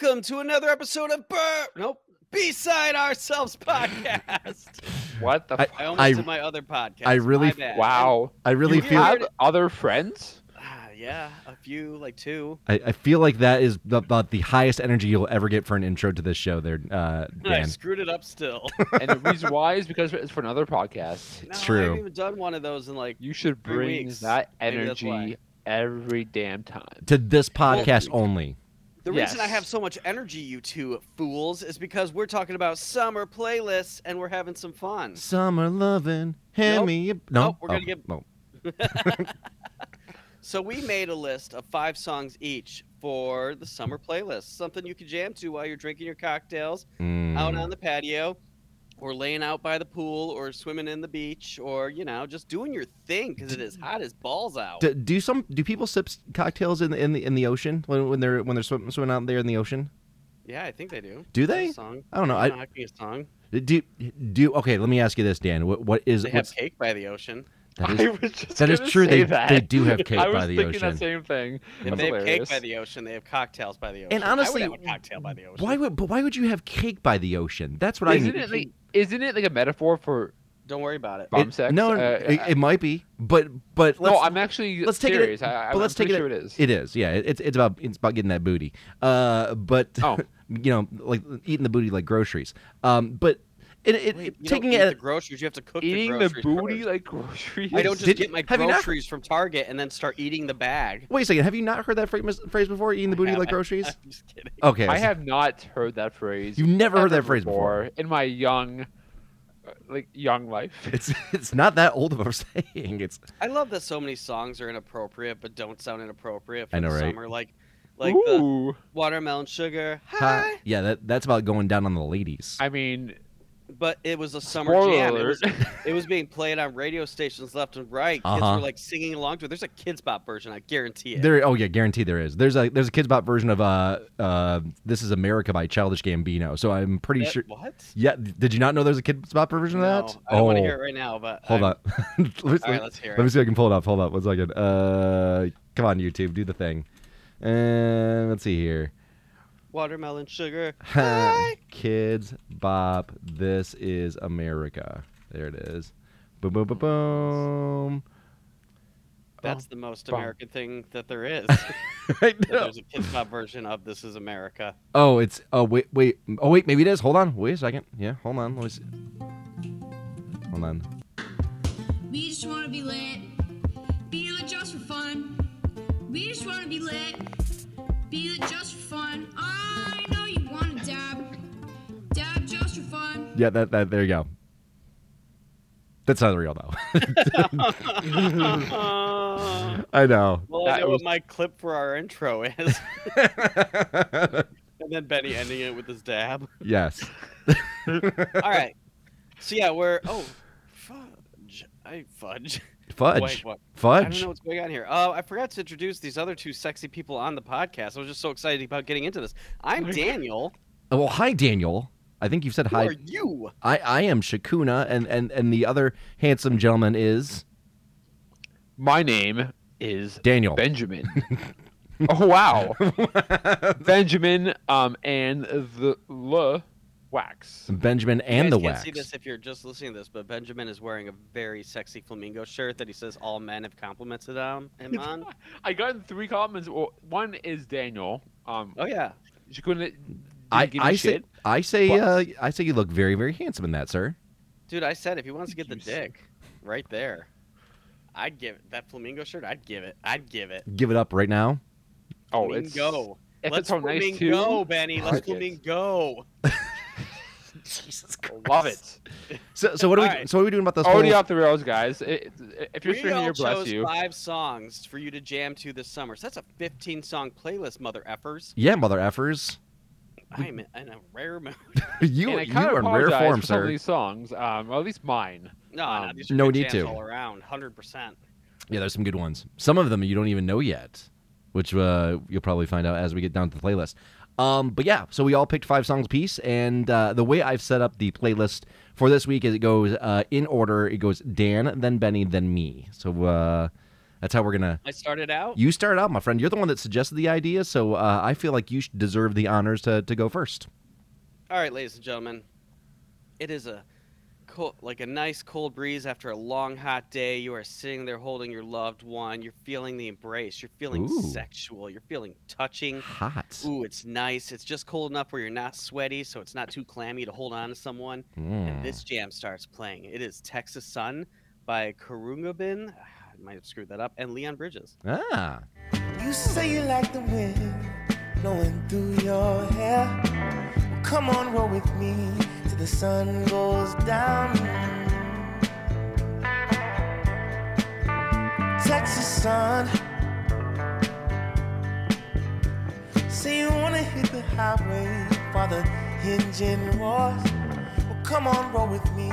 Welcome to another episode of Bur Nope. Beside Ourselves podcast. What the? I- f- I almost I- did my other podcast. I really- My wow. I really You feel have other friends? Ah, yeah, a few, like two. I, I feel like that is about the highest energy you'll ever get for an intro to this show. There, uh, I Dan. screwed it up still. And the reason why is because it's for another podcast. no, It's I haven't even done one of those in like. You should Three bring weeks. that Maybe that's why. energy every damn time. To this podcast only. The reason I have so much energy, you two fools, is because we're talking about summer playlists and we're having some fun. Summer loving, hand Nope. me a... No, Nope, we're gonna Oh, get- no. So we made a list of five songs each for the summer playlist. Something you can jam to while you're drinking your cocktails out Mm. on the patio, or laying out by the pool, or swimming in the beach, or you know, just doing your thing because it is hot as balls out. Do, do some do people sip cocktails in the in the in the ocean when, when they're when they're swim, swimming out there in the ocean? yeah, I think they do. Do they? Song. I don't know. I you a song? do do okay. Let me ask you this, Dan. What what is They have cake by the ocean. that I is was just that is true. They that. they do have cake by the ocean. I was by the same thing. They have cake by the ocean, they have cocktails by the ocean. And honestly, I would have a cocktail by the ocean. Why would but why would you have cake by the ocean? That's what I Isn't it like? Isn't it like a metaphor for Don't worry about it. bum It- sex? No, Uh, it, it might be, but but let's, no, I'm actually let's take it- I, but I'm let's take pretty it- sure it is. It is, yeah. It, it's it's about it's about getting that booty. Uh, but Oh. you know, like eating the booty like groceries. Um, but it, it, Wait, you taking don't it eat at the groceries. You have to cook Eating the the booty first. like groceries. I don't just Did- get my have you not- groceries from Target and then start eating the bag. wait a second. Have you not heard that phrase, phrase before? Eating the booty like groceries. I'm just kidding. Okay, I have not heard that phrase. You've never heard that phrase before. in my young, uh, like young life. It's it's not that old of a saying. It's I love that so many songs are inappropriate but don't sound inappropriate for I know, the right? summer. Like, like the watermelon sugar. Hi. hi. Yeah, that that's about going down on the ladies. I mean, But it was a summer spoiler jam. It was, it was being played on radio stations left and right. Kids Uh-huh. were like singing along to it. There's a Kidz Bop version. I guarantee it. There, oh yeah, guarantee there is. There's a there's a Kidz Bop version of uh uh This Is America by Childish Gambino. So I'm pretty That- sure. What? Yeah, did you not know there's a Kidz Bop version No, of that? I don't want Oh, to hear it right now. But Hold I'm- on. let, me, All right, let's hear let me see if I can pull it up. Hold up. One second. Uh, come on, YouTube, do the thing. And let's see here. Watermelon sugar. Hi. Kidz Bop. This is America. There it is. Boom, boom, boom, boom. That's the most bum. American thing that there is. I That know. There's a kids pop version of This Is America. Oh, it's. Oh, wait, wait. Oh, wait. Maybe it is. Hold on. Wait a second. Yeah, hold on. Let me see. Hold on. We just wanna be lit, be lit just for fun. We just wanna be lit, be lit just for fun. I Yeah, that, that. There you go. That's not real though. Uh, I know. well, I That know was- what my clip for our intro is. and then Benny ending it with his dab. yes. All right. So yeah, we're oh fudge. I fudge. Fudge. Wait, what? Fudge. I don't know what's going on here. Oh, I forgot to introduce these other two sexy people on the podcast. I was just so excited about getting into this. I'm. Daniel. Oh, well, hi, Daniel. I think you've said Who hi. are you? I, I am Shakuna, and, and, and the other handsome gentleman is My name is Daniel. Benjamin. oh wow, Benjamin. Um, and the the wax. Benjamin You and guys the can't wax. see this if you're just listening to this, but Benjamin is wearing a very sexy flamingo shirt that he says all men have complimented on him on. I got three compliments. Well, one is Daniel. Um, Oh yeah. she couldn't. I, didn't give me I say. I say But- uh, I say you look very very handsome in that, sir. Dude, I said if he wants to get the dick, right there, I'd give it that flamingo shirt. I'd give it. I'd give it. Give it up right now. Oh, it's Flamingo. If Let's it's so nice flamingo, too. Benny. Let's it. flamingo. Jesus Christ. Love it. So, so what are we Alright. so what are we doing about this? Already whole- off the rails, guys. It- if you're we still all here, bless you. five songs for you to jam to this summer. So that's a 15 song playlist, mother effers. Yeah, mother effers. I'm in a rare mood. you and I you are in rare form, for some of sir. these songs, um, or at least mine. No, no, Um, these are no good need to. all around, 100%. Yeah, there's some good ones. Some of them you don't even know yet, which uh, you'll probably find out as we get down to the playlist. Um, but yeah, so we all picked five songs apiece, and uh, the way I've set up the playlist for this week is it goes uh, in order. It goes Dan, then Benny, then me. So uh, That's how we're gonna. I started out. You started out, my friend. You're the one that suggested the idea, so uh, I feel like you should deserve the honors to to go first. All right, ladies and gentlemen, it is a cold, like a nice cold breeze after a long hot day. You are sitting there holding your loved one. You're feeling the embrace. You're feeling Ooh. sexual. You're feeling touching. Hot. Ooh, it's nice. It's just cold enough where you're not sweaty, so it's not too clammy to hold on to someone. Mm. And this jam starts playing. It is Texas Sun by Khruangbin. I might have screwed that up. And Leon Bridges. Ah. You say you like the wind blowing through your hair. Well, come on, roll with me till the sun goes down. Texas sun. Say you wanna hit the highway while the engine roars. Well, come on, roll with me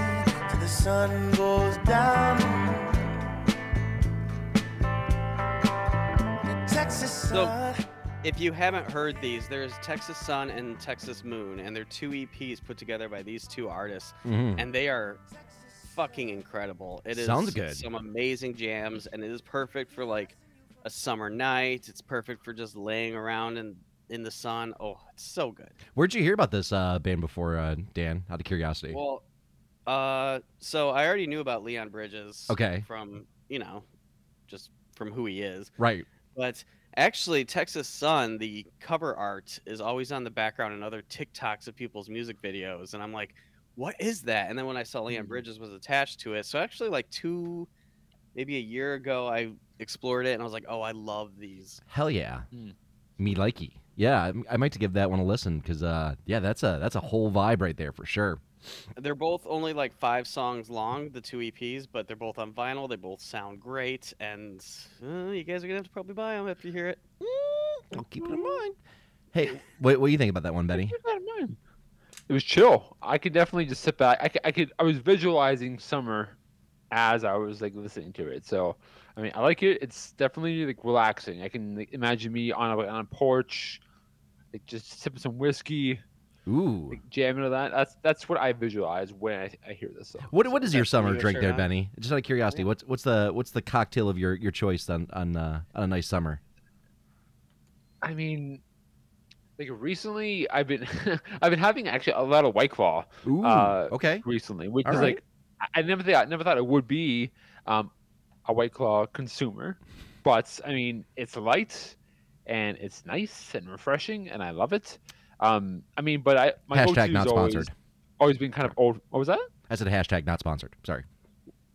till the sun goes down. The Texas So- If you haven't heard these, there's Texas Sun and Texas Moon, and they're two EPs put together by these two artists, Mhm. and they are fucking incredible. It is Sounds good. Some amazing jams, and it is perfect for like a summer night. It's perfect for just laying around in in the sun. Oh, it's so good. Where'd you hear about this uh, band before, uh, Dan? Out of curiosity. Well, uh, so I already knew about Leon Bridges. Okay. From you know, just from who he is. right. But actually, Texas Sun, the cover art is always on the background in other TikToks of people's music videos, and I'm like, what is that? And then when I saw Leon Bridges was attached to it, so actually like two, maybe a year ago, I explored it and I was like, oh, I love these. Hell yeah. Mm. Me likey. Yeah, I- I might to give that one a listen because, uh, yeah, that's a that's a whole vibe right there for sure. They're both only like five songs long, the two EPs, but they're both on vinyl. They both sound great, and uh, you guys are gonna have to probably buy them if you hear it. I'll keep it in mind. Hey, what, what do you think about that one, Betty? Keep that in mind. It was chill. I could definitely just sit back. I could, I could. I was visualizing summer as I was like listening to it. So, I mean, I like it. It's definitely like relaxing. I can like, imagine me on a on a porch, like just sipping some whiskey, Ooh. like jamming to that. That's that's what I visualize when I, I hear this song. What what is your summer drink there. Benny? Just out of curiosity, what's what's the what's the cocktail of your, your choice on on uh, on a nice summer? I mean, like recently, I've been I've been having actually a lot of White Claw. Ooh. Uh, okay. recently, which All is right. like I never thought I never thought it would be um, a White Claw consumer, but I mean it's light and it's nice and refreshing, and I love it. Um, I mean, but I my Hashtag go-to's not always, sponsored. Always been kind of old. What was that? I said hashtag not sponsored. Sorry.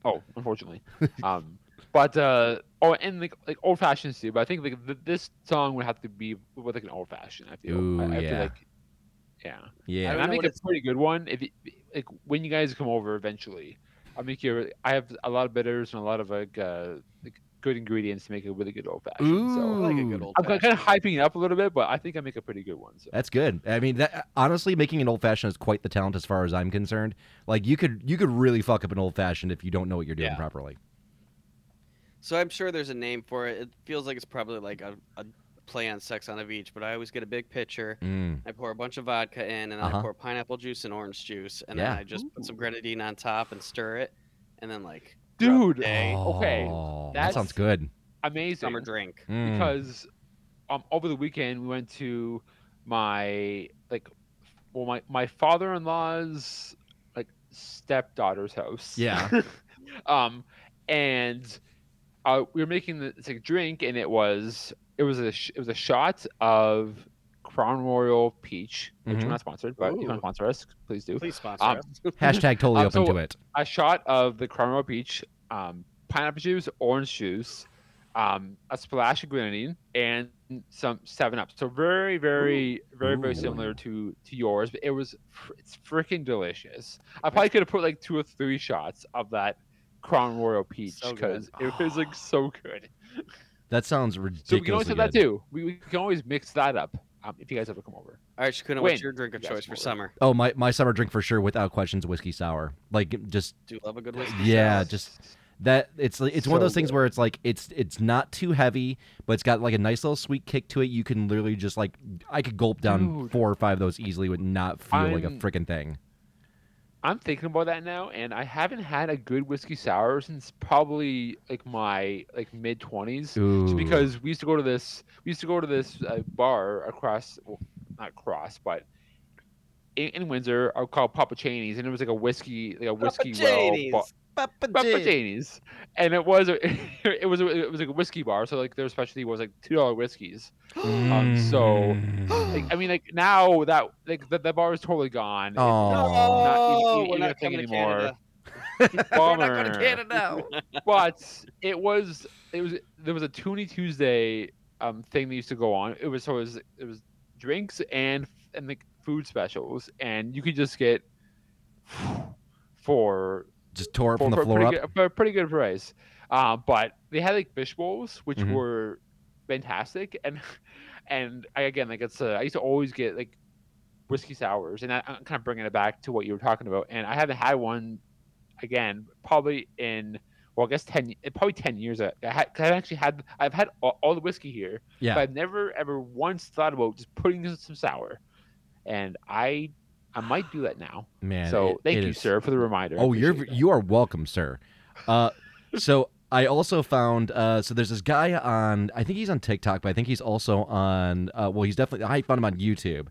Oh, unfortunately. um, but uh, oh, and like like old fashioned too. But I think like th- this song would have to be with like an old fashioned. I feel. Ooh, I, I yeah. feel like, yeah. Yeah. And don't I know make a it's- pretty good one. If it, like when you guys come over eventually, I'll make you. a- I have a lot of bitters and a lot of like, uh, like good ingredients to make a really good old fashioned. Ooh. So I like a good old. I'm kind of hyping it up a little bit, but I think I make a pretty good one. So That's good. I mean, that, honestly, making an old fashioned is quite the talent as far as I'm concerned. Like you could you could really fuck up an old fashioned if you don't know what you're doing Yeah. properly. So I'm sure there's a name for it. It feels like it's probably like a, a play on Sex on the Beach, but I always get a big pitcher. Mm. I pour a bunch of vodka in, and then Uh-huh. I pour pineapple juice and orange juice, and Yeah. then I just put some grenadine on top and stir it, and then like throughout the dude, day, okay, Oh, that sounds good. amazing. summer drink. Mm. because um over the weekend we went to my like well my my father-in-law's like stepdaughter's house Yeah. um and uh, we were making the it's like drink and it was it was a sh- it was a shot of crown royal peach which Mhm. we're not sponsored but if you Ooh. want to sponsor us please do Please sponsor Um, us. Hashtag totally Um, open so- to it. a shot of the Crown Royal Peach, um, pineapple juice, orange juice, um, a splash of grenadine, and some Seven Up. So very, very, very, very Ooh. similar to to yours, but it was fr- it's freaking delicious. I probably could have put like two or three shots of that Crown Royal Peach So because it was like so good. That sounds So we can always have that too. We, we can always mix that up um, if you guys ever come over. All right, Shakuna, Win. what's your drink of You choice for over. summer? Oh, my, my summer drink for sure, without questions, whiskey sour. Like just Do you love a good whiskey? Sour. Yeah, sour? just that it's like- it's one of those things good. where it's like it's it's not too heavy, but it's got like a nice little sweet kick to it. You can literally just like I could gulp down Dude. four or five of those easily, would not feel like a I'm- freaking thing. I'm thinking about that now, and I haven't had a good whiskey sour since probably like my like mid twenties. Because we used to go to this, we used to go to this uh, bar across, well, not cross, but in, in Windsor, uh, called Papa Cheney's, and it was like a whiskey, like a whiskey well, bar, Papa Papa Janie's. Cheney's, and it was a, it was it was like a whiskey bar, so like their specialty was like two dollar whiskeys. Um, so, Mm. Like, I mean, like now that like the, the bar is totally gone. It- Aw. not Oh, even- we're not a thing coming to anymore. Canada. We're not going to Bummer. Canada now. but it was it was there was a Toonie Tuesday um thing that used to go on. It was so it was it was drinks and and like food specials, and you could just get for Just tore it from the floor pretty up. good, for a pretty good price. Uh, but they had like fish bowls, which Mhm. were fantastic, and and I, again like it's uh, I used to always get like whiskey sours, and I, I'm kind of bringing it back to what you were talking about, and I haven't had one again probably in well I guess ten probably ten years. I, I had, cause I've actually had I've had all, all the whiskey here, Yeah. but I've never ever once thought about just putting in some sour, and I I might do that now. Man. so it- thank it you, is- sir, for the reminder. Oh, you're that. you are welcome, sir. Uh, so I also found uh, so there's this guy on I think he's on TikTok, but I think he's also on uh, well he's definitely I found him on YouTube.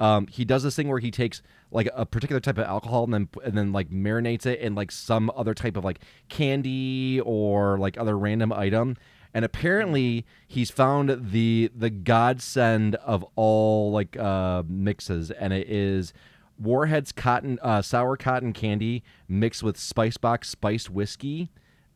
Um, he does this thing where he takes like a particular type of alcohol and then and then like marinates it in like some other type of like candy or like other random item. And apparently he's found the the godsend of all like uh, mixes, and it is Warhead's cotton uh, sour cotton candy mixed with Spicebox spiced whiskey,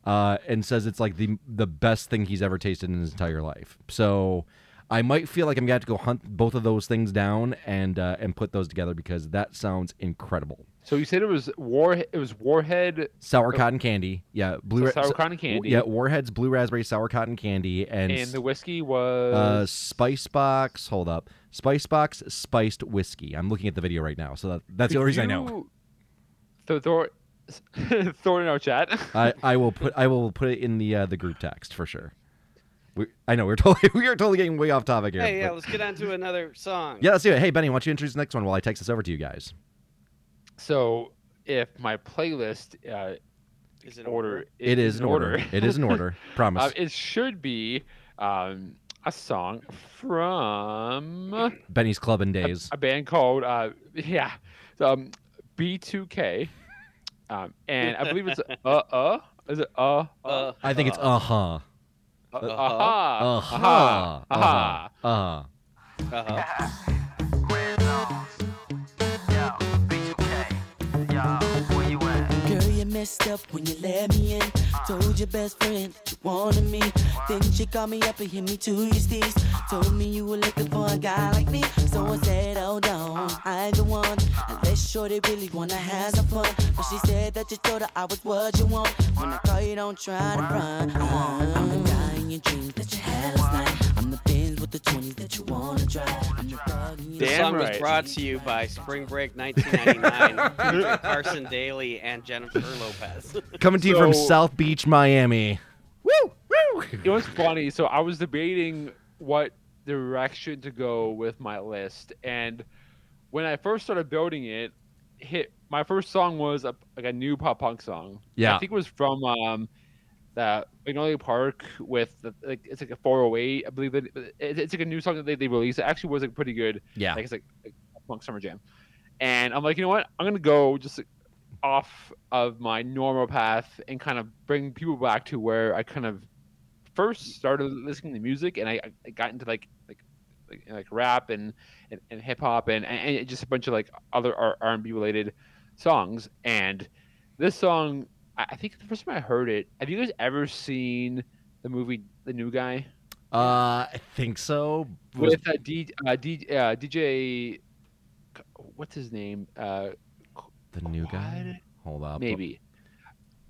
uh, and says it's like the the best thing he's ever tasted in his entire life. So I might feel like I'm gonna have to go hunt both of those things down and uh, and put those together because that sounds incredible. So you said it was war. It was Warhead Sour cotton candy, yeah, blue so ra- sour so- cotton candy. yeah, Warhead's blue raspberry sour cotton candy, and, and the whiskey was uh, Spice Box. Hold up, Spice Box spiced whiskey. I'm looking at the video right now, so that, that's the only reason I know. So throw, throw it in our chat. I, I will put I will put it in the uh, the group text for sure. We, I know we're totally we are totally getting way off topic here. Hey, yeah, but- let's get on to another song. yeah, let's do it. Hey Benny, why don't you introduce the next one while I text this over to you guys? So if my playlist uh, Is it order, It is in order. it is in order. Promise. uh, it should be um, a song from Benny's Club and Days. a band called uh, yeah, um, B2K, um, and I believe it's uh uh is it uh Uh, I think it's uh huh. uh Uh-huh. Uh aha huh. aha Uh huh. uh-huh. Messed up when you let me in. Told your best friend that you wanted me. Then she called me up and hit me to your steez. Told me you were looking for a guy like me. So I said, hold on, I'm the one. Unless shorty really wanna have some fun. But she said that you told her I was what you want. When I call you, don't try to run. I'm the guy in your dreams that you had last night. I'm the Benz with the 20s that you wanna drive. I'm the thug in your This Damn song was brought to you by Spring Break 1999, Carson Daly and Jennifer Lopez. Coming to you from South Beach, Miami. Woo woo. it was funny. So I was debating what direction to go with my list, and when I first started building it, hit my first song was a, like a new pop punk song. Yeah. I think it was from um, the Magnolia Park with the, like it's like a 408. I believe that it, it's like a new song that they, they released. It actually was like pretty good. Yeah. Like it's like, like a punk summer jam, and I'm like, you know what? I'm gonna go just like, off of my normal path and kind of bring people back to where I kind of first started listening to music, and I, I got into like like like, like rap and and, and hip hop and, and and just a bunch of like other R and B related songs. And this song, I think the first time I heard it, have you guys ever seen the movie The New Guy Uh, I think so. With uh, D, uh, D, uh, DJ? What's his name? Uh, the new guy. Hold up. maybe.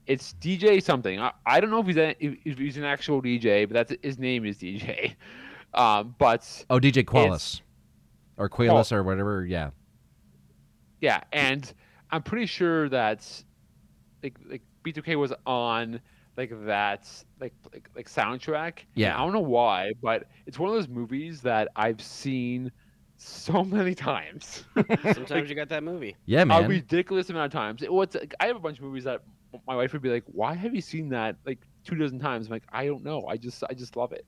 It's DJ something. I, I don't know if he's a, if he's an actual DJ, but that's his name is DJ. Um, but Oh, DJ Qualls. Or Qualls or whatever. Yeah. yeah, and I'm pretty sure that like like B2K was on like that like like like soundtrack. And Yeah. I don't know why, but it's one of those movies that I've seen so many times. Sometimes you got that movie. Yeah, man. a ridiculous amount of times. It, what's I have a bunch of movies that my wife would be like, "Why have you seen that like two dozen times?" I'm like, "I don't know. I just I just love it."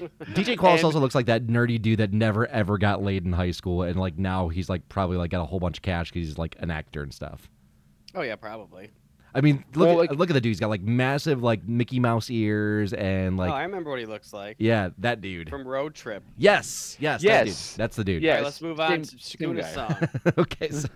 DJ Qualls And- also looks like that nerdy dude that never ever got laid in high school, and like now he's like probably like got a whole bunch of cash because he's like an actor and stuff. Oh yeah, probably. I mean, look Well, at, like- look at the dude. He's got like massive like Mickey Mouse ears and like oh, I remember what he looks like yeah, that dude. from Road Trip. yes, yes, that dude. Yes. That's the dude. Yeah. All right, let's move on same- to same Shakuna's song. okay. So,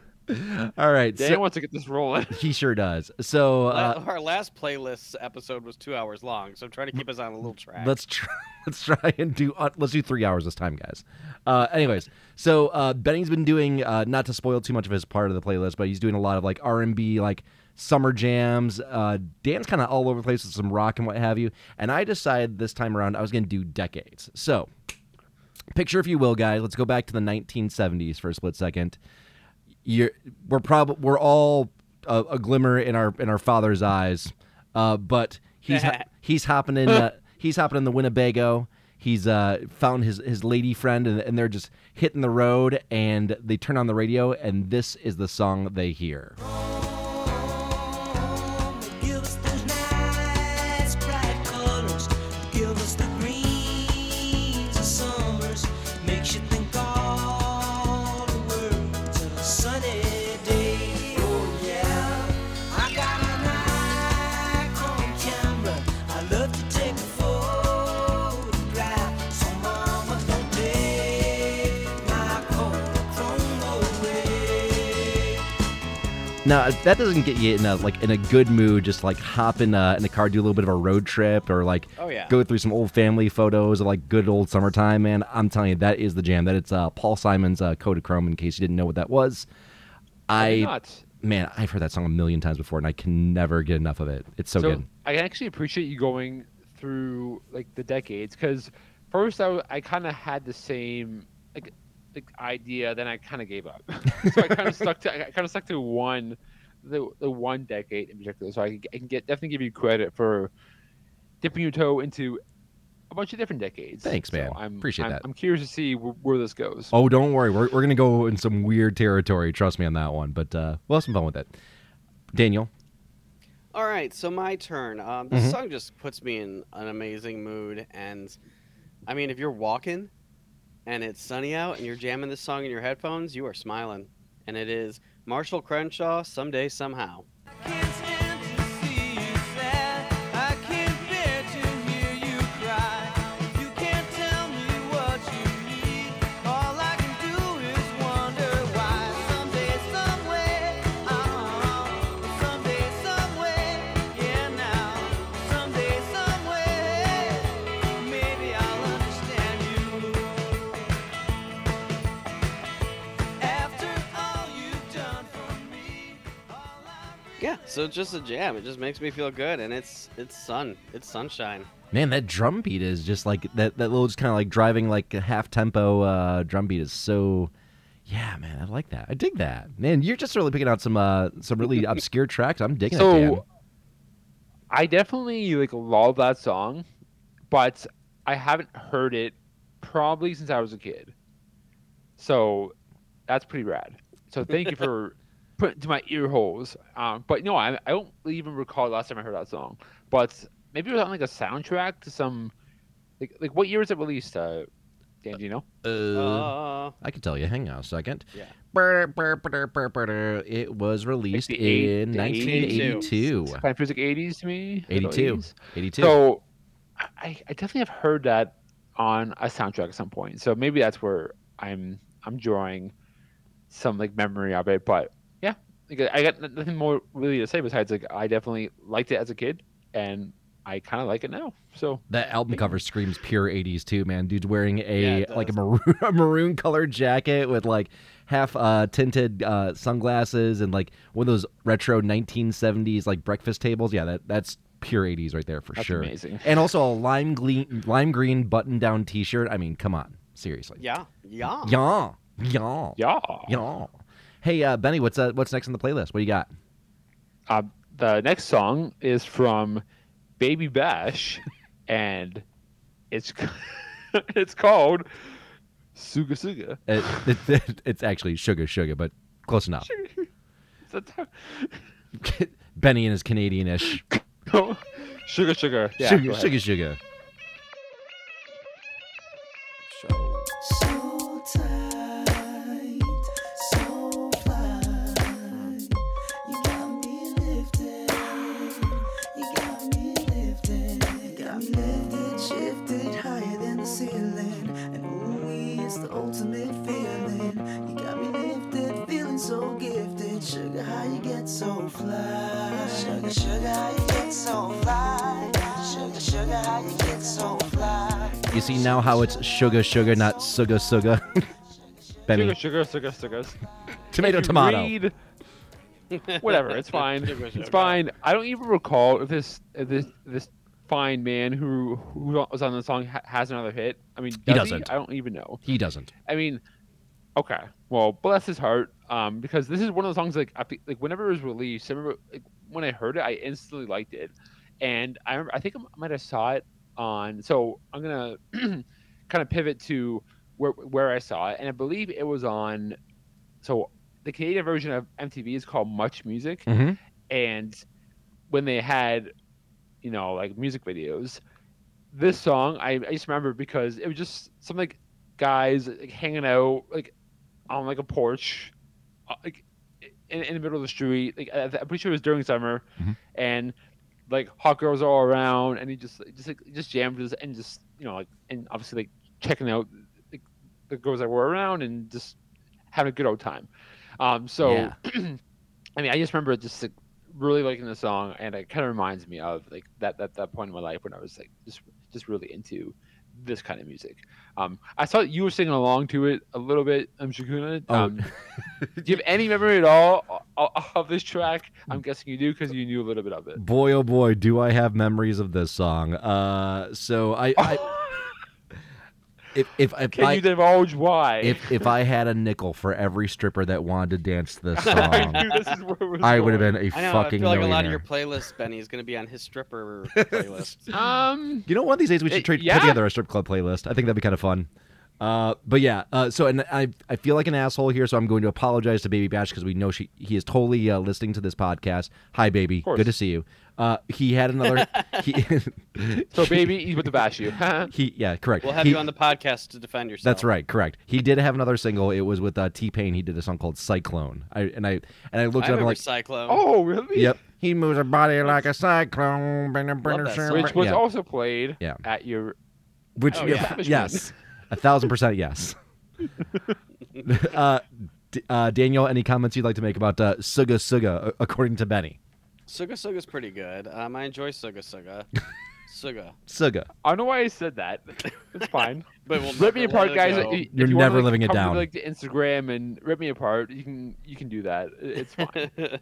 all right. Dan So, wants to get this rolling. he sure does. So uh, Our last playlist episode was two hours long, so I'm trying to keep us on a little track. let's try. Let's try and do. Uh, let's do three hours this time, guys. Uh, anyways, so uh, Benny's been doing. Uh, not to spoil too much of his part of the playlist, but he's doing a lot of like R and B, like summer jams. Uh, Dan's kind of all over the place with some rock and what have you. And I decided this time around I was going to do decades. So picture, if you will, guys. Let's go back to the 1970s for a split second. You're, we're probably we're all a, a glimmer in our in our father's eyes, uh, but he's he's hopping in uh, he's hopping in the Winnebago. He's uh, found his his lady friend, and, and they're just hitting the road. And they turn on the radio, and this is the song they hear. Now that doesn't get you in a like in a good mood. Just like hop in a, in a car, do a little bit of a road trip, or like Oh, yeah. go through some old family photos of like good old summertime. Man, I'm telling you, that is the jam. That it's uh, Paul Simon's uh, Kodachrome. In case you didn't know what that was, I Not. man, I've heard that song a million times before, and I can never get enough of it. It's so, good. I actually appreciate you going through like the decades because first I, w- I kind of had the same like like idea, then I kind of gave up. so I kind of stuck to I kind of stuck to one the the one decade in particular. So I can, I can get definitely give you credit for dipping your toe into a bunch of different decades. Thanks, So man. I'm, Appreciate I'm, that. I'm curious to see where, where this goes. Oh, don't worry, we're we're gonna go in some weird territory. Trust me on that one. But uh, we'll have some fun with it. Daniel, All right, so my turn. Um, Mm-hmm. this song just puts me in an amazing mood, and I mean, if you're walking and it's sunny out and you're jamming this song in your headphones, you are smiling, and it is Marshall Crenshaw. Someday, somehow. So it's just a jam. It just makes me feel good, and it's it's sun, it's sunshine. man, that drum beat is just like that. That little just kind of like driving like a half tempo uh, drum beat is so. Yeah, man, I like that. I dig that. Man, you're just really picking out some uh some really obscure tracks. I'm digging it. So I definitely like love that song, but I haven't heard it probably since I was a kid. So that's pretty rad. So thank you for putting it to my ear holes. Um, but no, I, I don't even recall the last time I heard that song. But maybe it was on like a soundtrack to some like like what year was it released? Uh, Dan, do you know? Uh, Uh, I can tell you. Hang on a second. Yeah. Brr, brr, brr, brr, brr. It was released the eight- in 1982. Kind of feels like 80s to me. middle 82. 80s. 82. So I, I definitely have heard that on a soundtrack at some point. So maybe that's where I'm I'm drawing some like memory of it. But yeah, like, I got nothing more really to say besides like I definitely liked it as a kid and I kind of like it now. So That album cover screams pure 80s too, man. Dude's wearing a it like a maroon, a maroon colored jacket with like half uh, tinted uh, sunglasses and like one of those retro 1970s like breakfast tables. Yeah, that that's pure 80s right there for That's sure. amazing. And also a lime green lime green button down T-shirt. I mean, come on, seriously. yeah, yeah. Yeah, yeah, yeah, yeah. Hey, uh, Benny, what's uh, what's next on the playlist? What do you got? Uh, the next song is from Baby Bash, and it's it's called Suga Suga. It, it, it's actually sugar sugar, but close enough. Benny and his Canadian-ish. sugar Sugar. Yeah, sugar, sugar sugar. You see now how it's sugar sugar, not sugar sugar. Benny, Sugar, sugar, sugar, sugar. tomato tomato. read- whatever, it's fine. Sugar, sugar. it's fine. I don't even recall if this if this this fine man who who was on the song ha- has another hit. I mean, He does doesn't. I don't even know. He doesn't. I mean, okay. Well, bless his heart. Um, because this is one of the songs like I fe- like whenever it was released, I remember like, when I heard it, I instantly liked it, and I remember I think I might have saw it on. So I'm gonna kind of pivot to where where I saw it, and I believe it was on. So the Canadian version of MTV is called Much Music, hmm and when they had you know like music videos this song i, I just remember because it was just some like guys like, hanging out like on like a porch uh, like in, in the middle of the street like i'm pretty sure it was during summer Mhm. and like hot girls all around and he just just like just jammed this and just you know like and obviously like checking out like, the girls that were around and just having a good old time um so Yeah. I mean, I just remember just like, really liking the song, and it kind of reminds me of like that that that point in my life when I was like just just really into this kind of music. Um, I saw you were singing along to it a little bit, um, Shakuna. Oh. Um, do you have any memory at all of this track? I'm guessing you do because you knew a little bit of it. Boy, oh boy, do I have memories of this song. Uh, so I, I if if, if Can I you divulge why? if if I had a nickel for every stripper that wanted to dance to this I song, knew this is where it was I would have been a I know. fucking I feel like a lot of your playlists, Benny, is going to be on his stripper playlist. Um, You know, one of these days we should Uh, try, yeah. put together a strip club playlist. I think that'd be kind of fun. Uh, but yeah, uh, so and I I feel like an asshole here, so I'm going to apologize to Baby Bash because we know she he is totally uh, listening to this podcast. Hi, baby, good to see you. Uh, he had another. he, so baby, he's with the bash you. he yeah, correct. We'll have He- you on the podcast to defend yourself. That's right, correct. He did have another single. It was with uh, T Pain. He did a song called Cyclone. I and I and I looked I at him remember like, Cyclone. oh, really? yep. He moves her body like a cyclone. that Which was yeah. also played Yeah. at your Which Oh, yeah, yeah. yes, a thousand percent yes. uh, D- uh, Daniel, any comments you'd like to make about uh, Suga Suga, according to Benny? Suga Suga's pretty good. Um, I enjoy Suga Suga. Suga. Suga. I don't know why I said that. It's fine. But we'll rip me apart, guys. If- if You're you wanna, never like, living it come to, down. like the Instagram and rip me apart. You can you can do that. It's fine.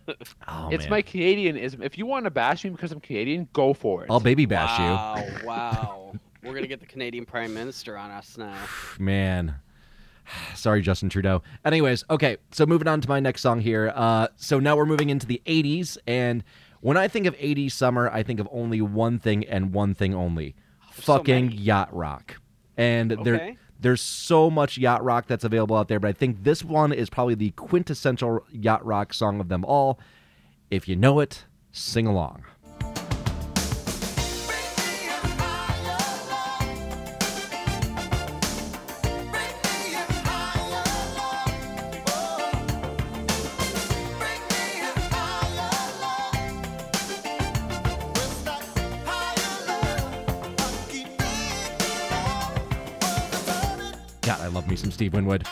Oh it's man, my Canadianism. If you want to bash me because I'm Canadian, go for it. I'll baby bash you. wow, wow. We're gonna get the Canadian Prime Minister on us now. man. Sorry, Justin Trudeau. Anyways, okay, so moving on to my next song here. Uh, so now we're moving into the '80s, and when I think of '80s summer, I think of only one thing and one thing only: so fucking many. yacht rock. And there, there's so much yacht rock that's available out there, but I think this one is probably the quintessential yacht rock song of them all. If you know it, sing along. Love me some Steve Winwood.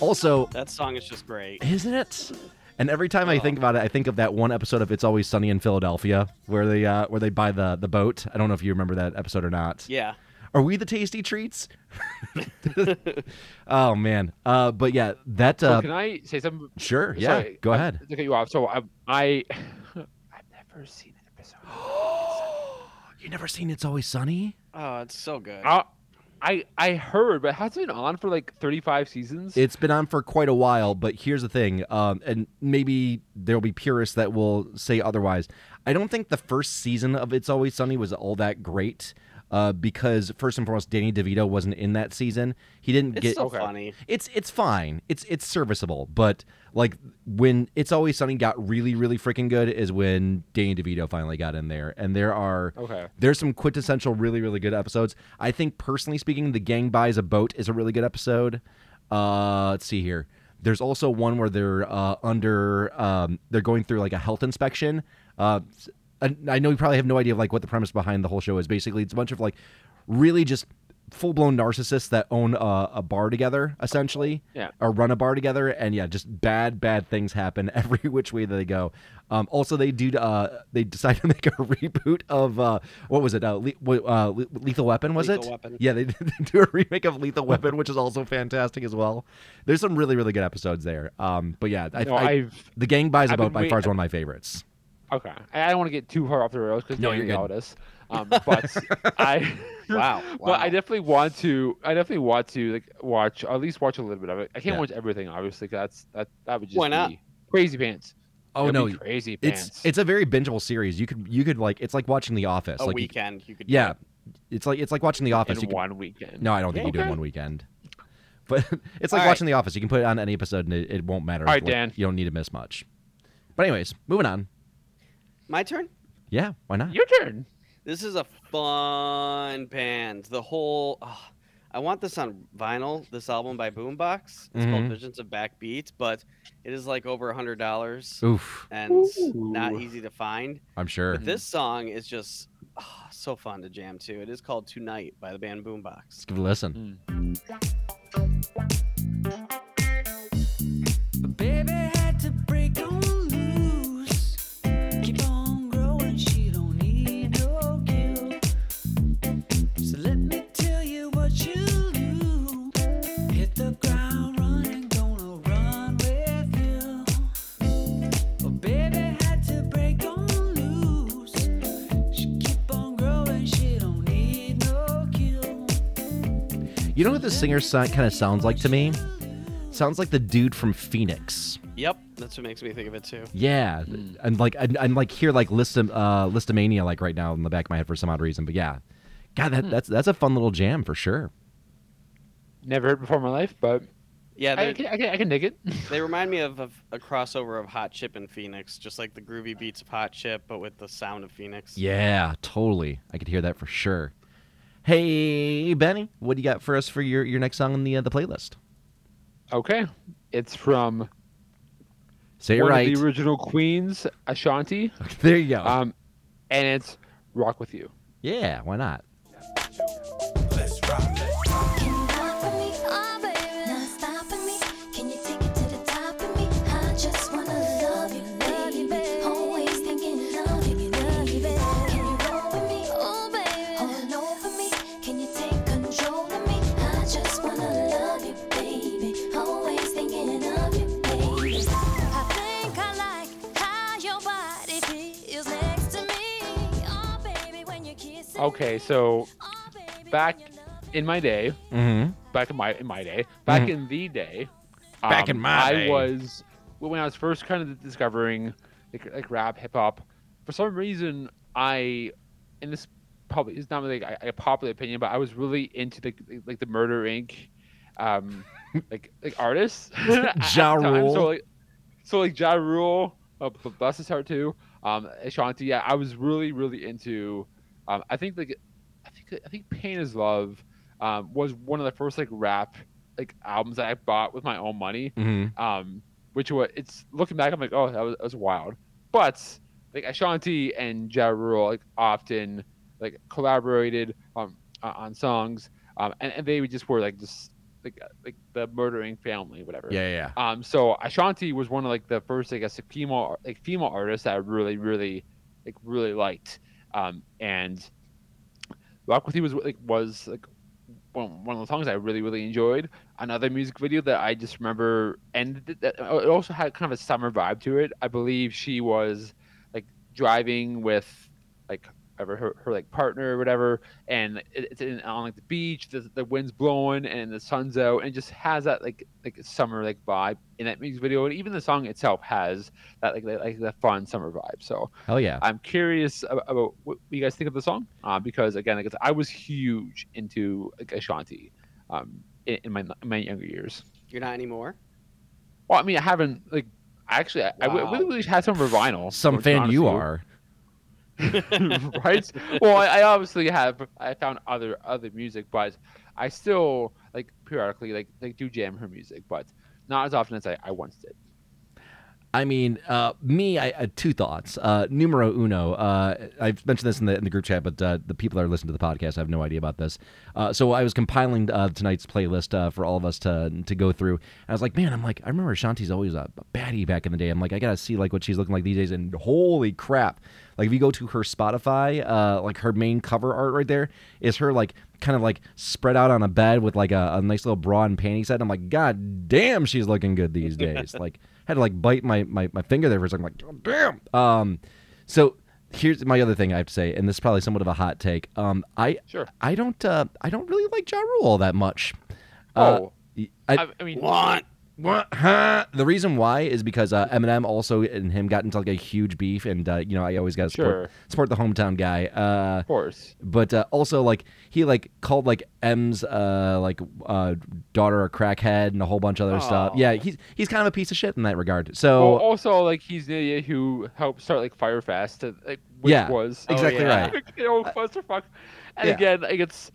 Also, That song is just great. isn't it? And every time I Oh. think about it, I think of that one episode of It's Always Sunny in Philadelphia, where they uh, where they buy the the boat. I don't know if you remember that episode or not. Yeah. Are we the tasty treats? oh man. Uh, but yeah, that. So Uh, can I say something? sure. Yeah. Sorry, go I- ahead. To cut you off. So I, I I've never seen an episode. You never seen It's Always Sunny? Oh, it's so good. I, I I heard, but has it been on for like 35 seasons. It's been on for quite a while, but here's the thing, um, and maybe there'll be purists that will say otherwise. I don't think the first season of It's Always Sunny was all that great. Uh, because first and foremost, Danny DeVito wasn't in that season. He didn't It's get. so Okay. funny. it's it's fine. It's it's serviceable, but like when It's Always Sunny got really really freaking good is when Danny DeVito finally got in there, and there are Okay. there's some quintessential really really good episodes. I think personally speaking, The Gang Buys a Boat is a really good episode. Uh, let's see here. There's also one where they're uh, under um, they're going through like a health inspection. Uh, s- I I know you probably have no idea of like what the premise behind the whole show is. Basically, it's a bunch of like really just full blown narcissists that own a, a bar together, essentially, Yeah. or run a bar together, and yeah, just bad bad things happen every which way that they go. Um, also, they do uh, they decide to make a reboot of uh, what was it? Uh, Le- uh, Lethal Weapon was Lethal it? Weapon. Yeah, they do a remake of Lethal Weapon, which is also fantastic as well. There's some really really good episodes there. Um, but yeah, I, No, I, I've the Gang Buys a Boat by wait- far is one of my favorites. Okay. I I don't want to get too far off the rails because No, no, you're you good. know this. Um, but I Wow, But I definitely want to. I definitely want to like watch at least watch a little bit of it. I can't Yeah. watch everything, obviously. 'cause that's that that would just Why not? be crazy pants. Oh It'd no, be crazy pants. it's it's a very bingeable series. You could you could like it's like watching The Office. A like weekend you could. yeah, it's like it's like watching The Office. in You could- one weekend. no, I don't think you do it in Okay. one weekend. But it's like All right. watching The Office. You can put it on any episode and it, it won't matter. All right, Like, Dan. You don't need to miss much. But anyways, moving on. My turn. Yeah, why not? Your turn. This is a fun band. The whole. oh, I want this on vinyl. This album by Boombox. It's called Mhm. Visions of Backbeat, but it is like over a hundred dollars Oof, and not easy to find. I'm sure. But this song is just oh, so fun to jam to. It is called Tonight by the band Boombox. Let's give it a listen. Hmm. Baby You know what this singer so- kind of sounds like to me? Sounds like the dude from Phoenix. Yep, that's what makes me think of it too. Yeah, and like I'm, I'm like here like listom uh, Lisztomania like right now in the back of my head for some odd reason. But yeah, God, that, that's that's a fun little jam for sure. Never heard before in my life, but Yeah, I they can, I can I can dig it. they remind me of, of a crossover of Hot Chip and Phoenix, just like the groovy beats of Hot Chip, but with the sound of Phoenix. Yeah, totally. I could hear that for sure. Hey Benny, what do you got for us for your, your next song in the uh, the playlist? okay, it's from Say one right. of the original Queens, Ashanti, there you go. um, and it's "Rock with You." yeah, why not? Okay, so back in my day, Mm-hmm. back in my in my day, back Mhm. in the day, Back um, in my I day. was when I was first kind of discovering like, like rap, hip hop. For some reason, I and this probably is not really like a, a popular opinion, but I was really into the like the Murder Inc. Um, like like artists. Ja. Rule. So like, so like Ja Rule, uh, Bless His Heart too. Um, Ashanti. Yeah, I was really really into. Um, I think like I think I think Pain is Love um, was one of the first like rap like albums that I bought with my own money. Mm-hmm. Um, which was it's looking back, I'm like, oh, that was, that was wild. But like Ashanti and Ja Rule like often like collaborated um, uh, on songs, um, and, and they just were like just like uh, like the murdering family, whatever. Yeah, yeah. Um, so Ashanti was one of like the first, I guess, female like female artists that I really, really, like really liked. Um, and Rock with You was like was like one, one of the songs I really, really enjoyed. Another music video that I just remember, and it also had kind of a summer vibe to it. I believe she was like driving with like ever her, her like partner or whatever, and it's in, on like the beach, the, the wind's blowing and the sun's out, and it just has that like like summer like vibe in that music video, and even the song itself has that like like, like the fun summer vibe. So Hell yeah. I'm curious about, about what you guys think of the song, uh, because again, like I was huge into like Ashanti, um, in, in my in my younger years. You're not anymore. Well, I mean, I haven't like actually I, I Wow. really had some of her vinyl. Some fan you with are. right? Well, I, I obviously have. I found other other music, but I still like periodically like like do jam her music, but not as often as I, I once did. I mean, uh, me, I had two thoughts. Uh, numero uno. Uh, I've mentioned this in the in the group chat, but uh, the people that are listening to the podcast have no idea about this. Uh, so I was compiling uh, tonight's playlist uh, for all of us to to go through. I was like, man, I'm like, I remember Shanti's always a baddie back in the day. I'm like, I gotta see like what she's looking like these days. And holy crap! Like if you go to her Spotify, uh, like her main cover art right there is her like kind of like spread out on a bed with like a, a nice little bra and panty set. I'm like, god damn, she's looking good these days. like had to like bite my, my, my finger there for a second. Like, God damn. Um, so here's my other thing I have to say, and this is probably somewhat of a hot take. Um, I Sure. I don't uh, I don't really like Ja Rule all that much. Uh, Oh, I, I, I mean, What? What? Huh? The reason why is because uh, Eminem also and him got into like a huge beef, and uh, you know I always got to support Sure. support the hometown guy. Uh, of course. but uh, also like he like called like M's uh like uh daughter a crackhead and a whole bunch of other stuff. Yeah, he's he's kind of a piece of shit in that regard. Well, So also like he's the idiot who helped start like Fyre Fest, like which Yeah, was exactly yeah. right. you know, clusterfuck. And yeah. again, like it's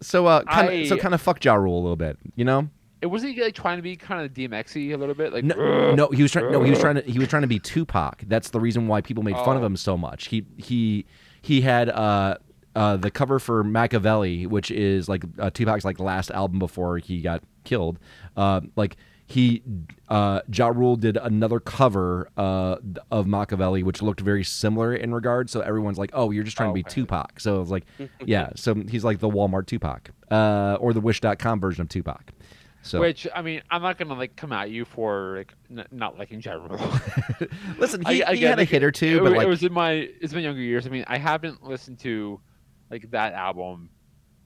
so uh kind of so kind of fuck Ja Rule a little bit, you know? It wasn't he like trying to be kind of DMXy a little bit, like No, no, he was trying. No, he was trying to. He was trying to be Tupac. That's the reason why people made fun of Oh. him so much. He he he had uh uh the cover for Makaveli, which is like uh, Tupac's like last album before he got killed. Uh, like he uh Ja Rule did another cover uh of Makaveli, which looked very similar in regard. So everyone's like, oh, you're just trying to be Okay. Tupac. So it's like, yeah. So he's like the Walmart Tupac, uh, or the Wish.com version of Tupac. So Which I mean, I'm not gonna like come at you for like n- not liking Ja Rule. listen, I- he, I he had a it. hit or two, it, but wa- like it was in my it's my younger years. I mean, I haven't listened to like that album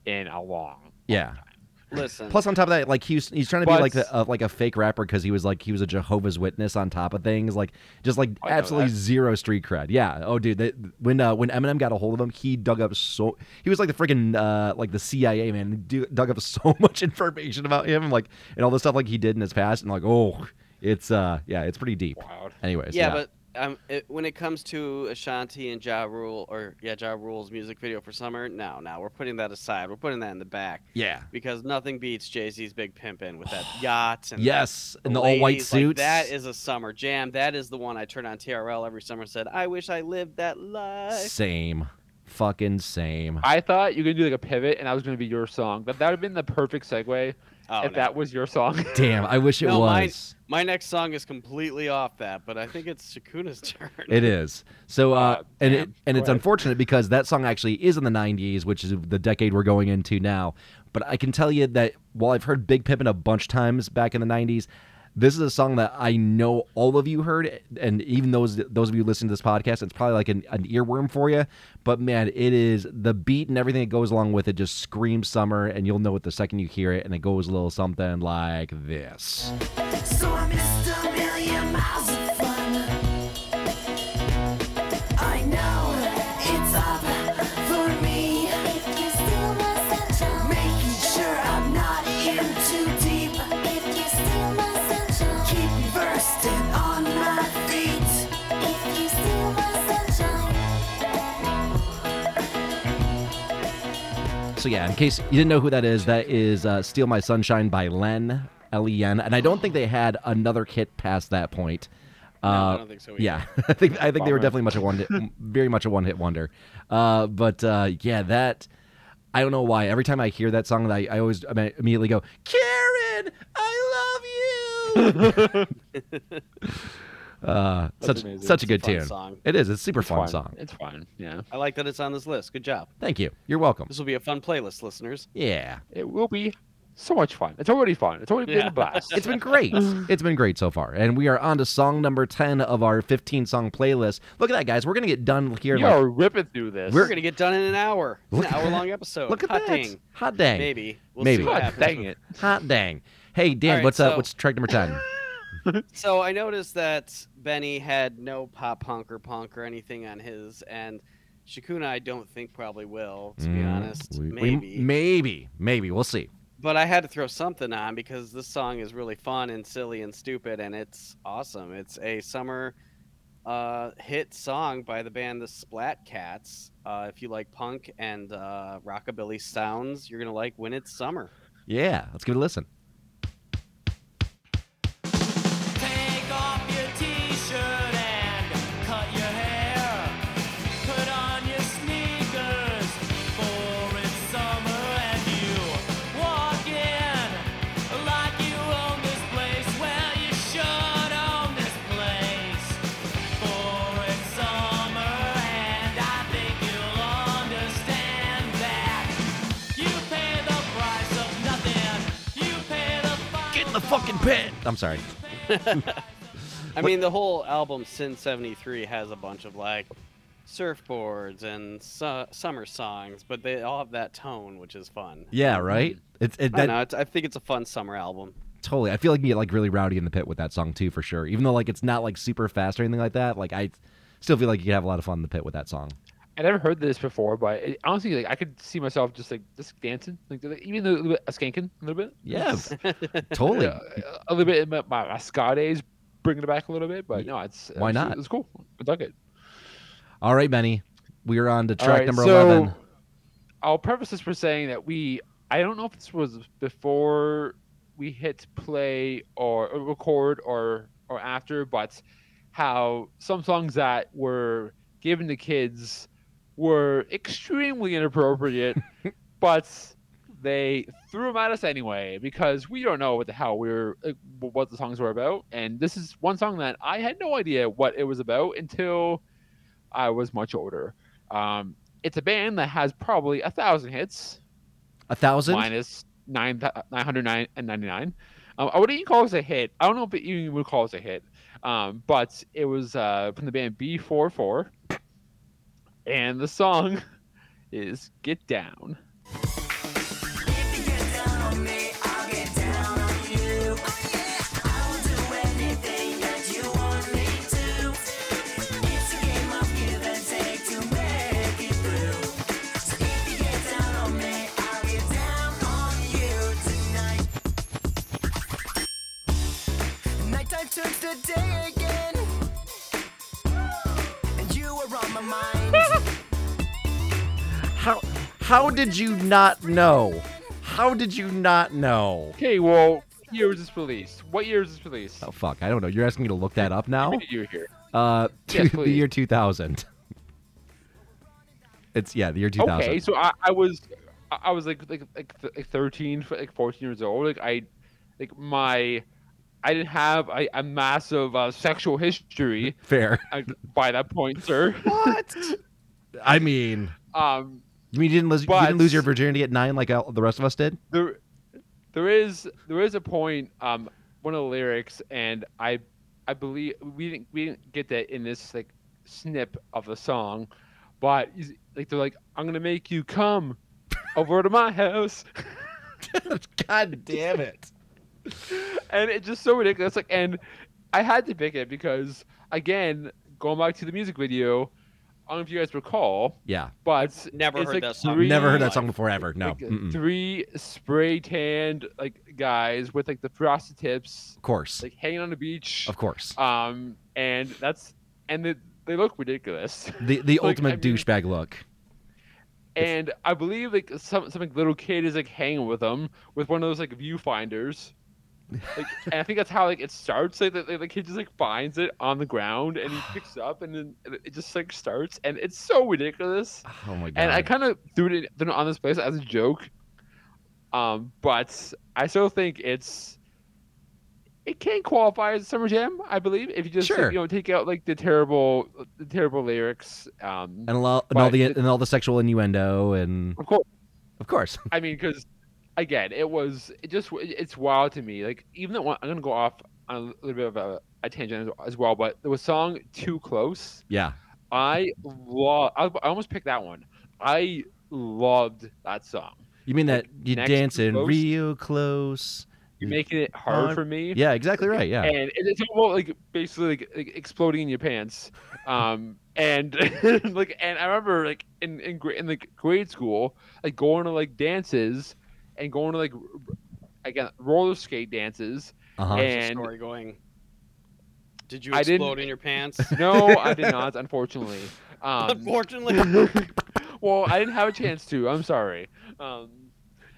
in a long. Yeah. Listen. Plus, on top of that, like he's he's trying to be like the, uh, like a fake rapper because he was like he was a Jehovah's Witness on top of things, like just like I absolutely zero street cred. Yeah. Oh, dude, they, when uh, when Eminem got a hold of him, he dug up so he was like the freaking uh, like the CIA man, He dug up so much information about him, like and all the stuff like he did in his past, and like oh, it's uh yeah, it's pretty deep. Wild. Anyways, yeah, but um, it, when it comes to Ashanti and Ja Rule, or yeah, Ja Rule's music video for summer, no, no, we're putting that aside. We're putting that in the back yeah, because nothing beats Jay Z's Big Pimpin' with that yacht and yes, and the all white ladies, like, that is a summer jam. That is the one I turn on TRL every summer. and Said, I wish I lived that life. same, fucking same. I thought you were gonna do like a pivot, and I was gonna be your song. That that would have been the perfect segue Oh, if no. that was your song. Damn, I wish it No, mine- was. My next song is completely off that, but I think it's Shakuna's turn. It is. So, uh, Uh, and it, and it's unfortunate because that song actually is in the '90s, which is the decade we're going into now. But I can tell you that while I've heard Big Pimpin' a bunch times back in the '90s, this is a song that I know all of you heard, and even those those of you listening to this podcast, it's probably like an, an earworm for you. But man, it is the beat and everything that goes along with it just screams summer, and you'll know it the second you hear it, and it goes a little something like this. So So yeah, in case you didn't know who that is, that is uh, "Steal My Sunshine" by Len L E N, and I don't think they had another hit past that point. Uh, I don't think so either. Yeah, I think I think they were definitely much a one, very much a one hit wonder. Uh, but uh, yeah, that I don't know why. Every time I hear that song, I, I always immediately go, "Karen, I love you." uh, such amazing. such a It's a good fun tune. song. It is. It's a super It's fun fine. song. It's fine. Yeah, I like that it's on this list. Good job. Thank you. You're welcome. This will be a fun playlist, listeners. Yeah. it will be. so much fun. It's already fun. It's already been Yeah. a blast. It's been great. It's been great so far. And we are on to song number 10 of our 15 song playlist. Look at that, guys. We're going to get done here. in you like- are ripping through this. We're gonna get done in an hour. An Look at hour long episode. Look at Hot that. dang. Hot dang. Maybe. We'll Maybe. See what God happens. dang it. Hot dang. Hey, Dan, All right, what's uh, so- what's track number 10? So I noticed that Benny had no pop punk or punk or anything on his, and Shakuna I don't think probably will, to be Mm, honest. we- we- Maybe. maybe. Maybe. We'll see. but I had to throw something on because this song is really fun and silly and stupid, and it's awesome. It's a summer uh, hit song by the band the Splat Cats. Uh, if you like punk and uh, rockabilly sounds, you're gonna like When It's Summer. Yeah, let's give it a listen. Fucking pit. I'm sorry. I mean, the whole album Sin '73 has a bunch of like surfboards and su- summer songs, but they all have that tone, which is fun. Yeah, right? It's it, I, that, don't know, it's, I think it's a fun summer album. totally. I feel like you get like really rowdy in the pit with that song too, for sure. Even though like it's not like super fast or anything like that. Like I still feel like you could have a lot of fun in the pit with that song. I never heard this before, but it, honestly, like I could see myself just like just dancing, like, like, even a little bit, a skanking a little bit. Yeah, totally. Yeah, a little bit in my, my, my ska days, bringing it back a little bit. But no, it's Why it's- not? It's cool. I dug it. All right, Benny. We are on to track right, number so 11. I'll preface this for saying that we, I don't know if this was before we hit play or, or record or or after, but how some songs that were given to kids were extremely inappropriate, but they threw them at us anyway because we don't know what the hell we were, like, what the songs were about. And this is one song that I had no idea what it was about until I was much older. Um, it's a band that has probably a thousand hits A thousand? minus nine nine hundred nine and ninety nine. Um, I wouldn't even call this a hit. I don't know if it even would call this a hit. Um, but it was uh, from the band b4-4, and the song is "Get Down." Nighttime day again. And you were on my mind. How how did you not know? How did you not know? Okay, well, what year was this released? What year was this released? Oh fuck, I don't know. You're asking me to look that up now? Give the year here. Uh, Yes, the year 2000. It's yeah, the year 2000. Okay, so I, I was I I was like like like th- like 13 f- like 14 years old. Like I like my I didn't have a, a massive uh, sexual history Fair. uh, by that point, sir. What? I mean, Um, you mean you didn't lose you didn't lose your virginity at nine like all, the rest of us did? there there is there is a point um one of the lyrics and I I believe we didn't we didn't get that in this like snip of the song, but like they're like I'm gonna make you come over to my house. God damn it. And it's just so ridiculous. Like, and I had to pick it because, again, going back to the music video, I don't know if you guys recall, Yeah. but Never heard like that song. three- Never heard that song before ever. No. like, three spray tanned like guys with like the frosted tips, Of course. like hanging on the beach. Of course. Um, and that's and they, they look ridiculous. The the like, ultimate I mean- douchebag look. and I believe like some some like, little kid is like hanging with them with one of those like viewfinders. Like, and I think that's how like it starts. Like the, the kid just like finds it on the ground and he picks it up and then it just like starts and it's so ridiculous. Oh my god. And I kind of threw it on this place as a joke. Um, but I still think it's it can qualify as a summer jam. I believe if you just like, you know take out like the terrible the terrible lyrics. Um, and, and all the it- and all the sexual innuendo and of course. of course. I mean, because again, it was it just it's wild to me. Like even though I'm gonna go off on a little bit of a, a tangent as, as well, but the song "Too Close," Yeah. I love. I, I almost picked that one. I loved that song. You mean that Like, you next to dancing close? real close? You're making it hard Hard. for me. Yeah, exactly right. Yeah. and it's all about like basically like, like exploding in your pants um and like and i remember like in in, in like grade school like going to like dances and going to like again roller skate dances Uh-huh. What's the and story going? Did you I didn't- explode in your pants? no i did not unfortunately um Unfortunately, well i didn't have a chance to i'm sorry um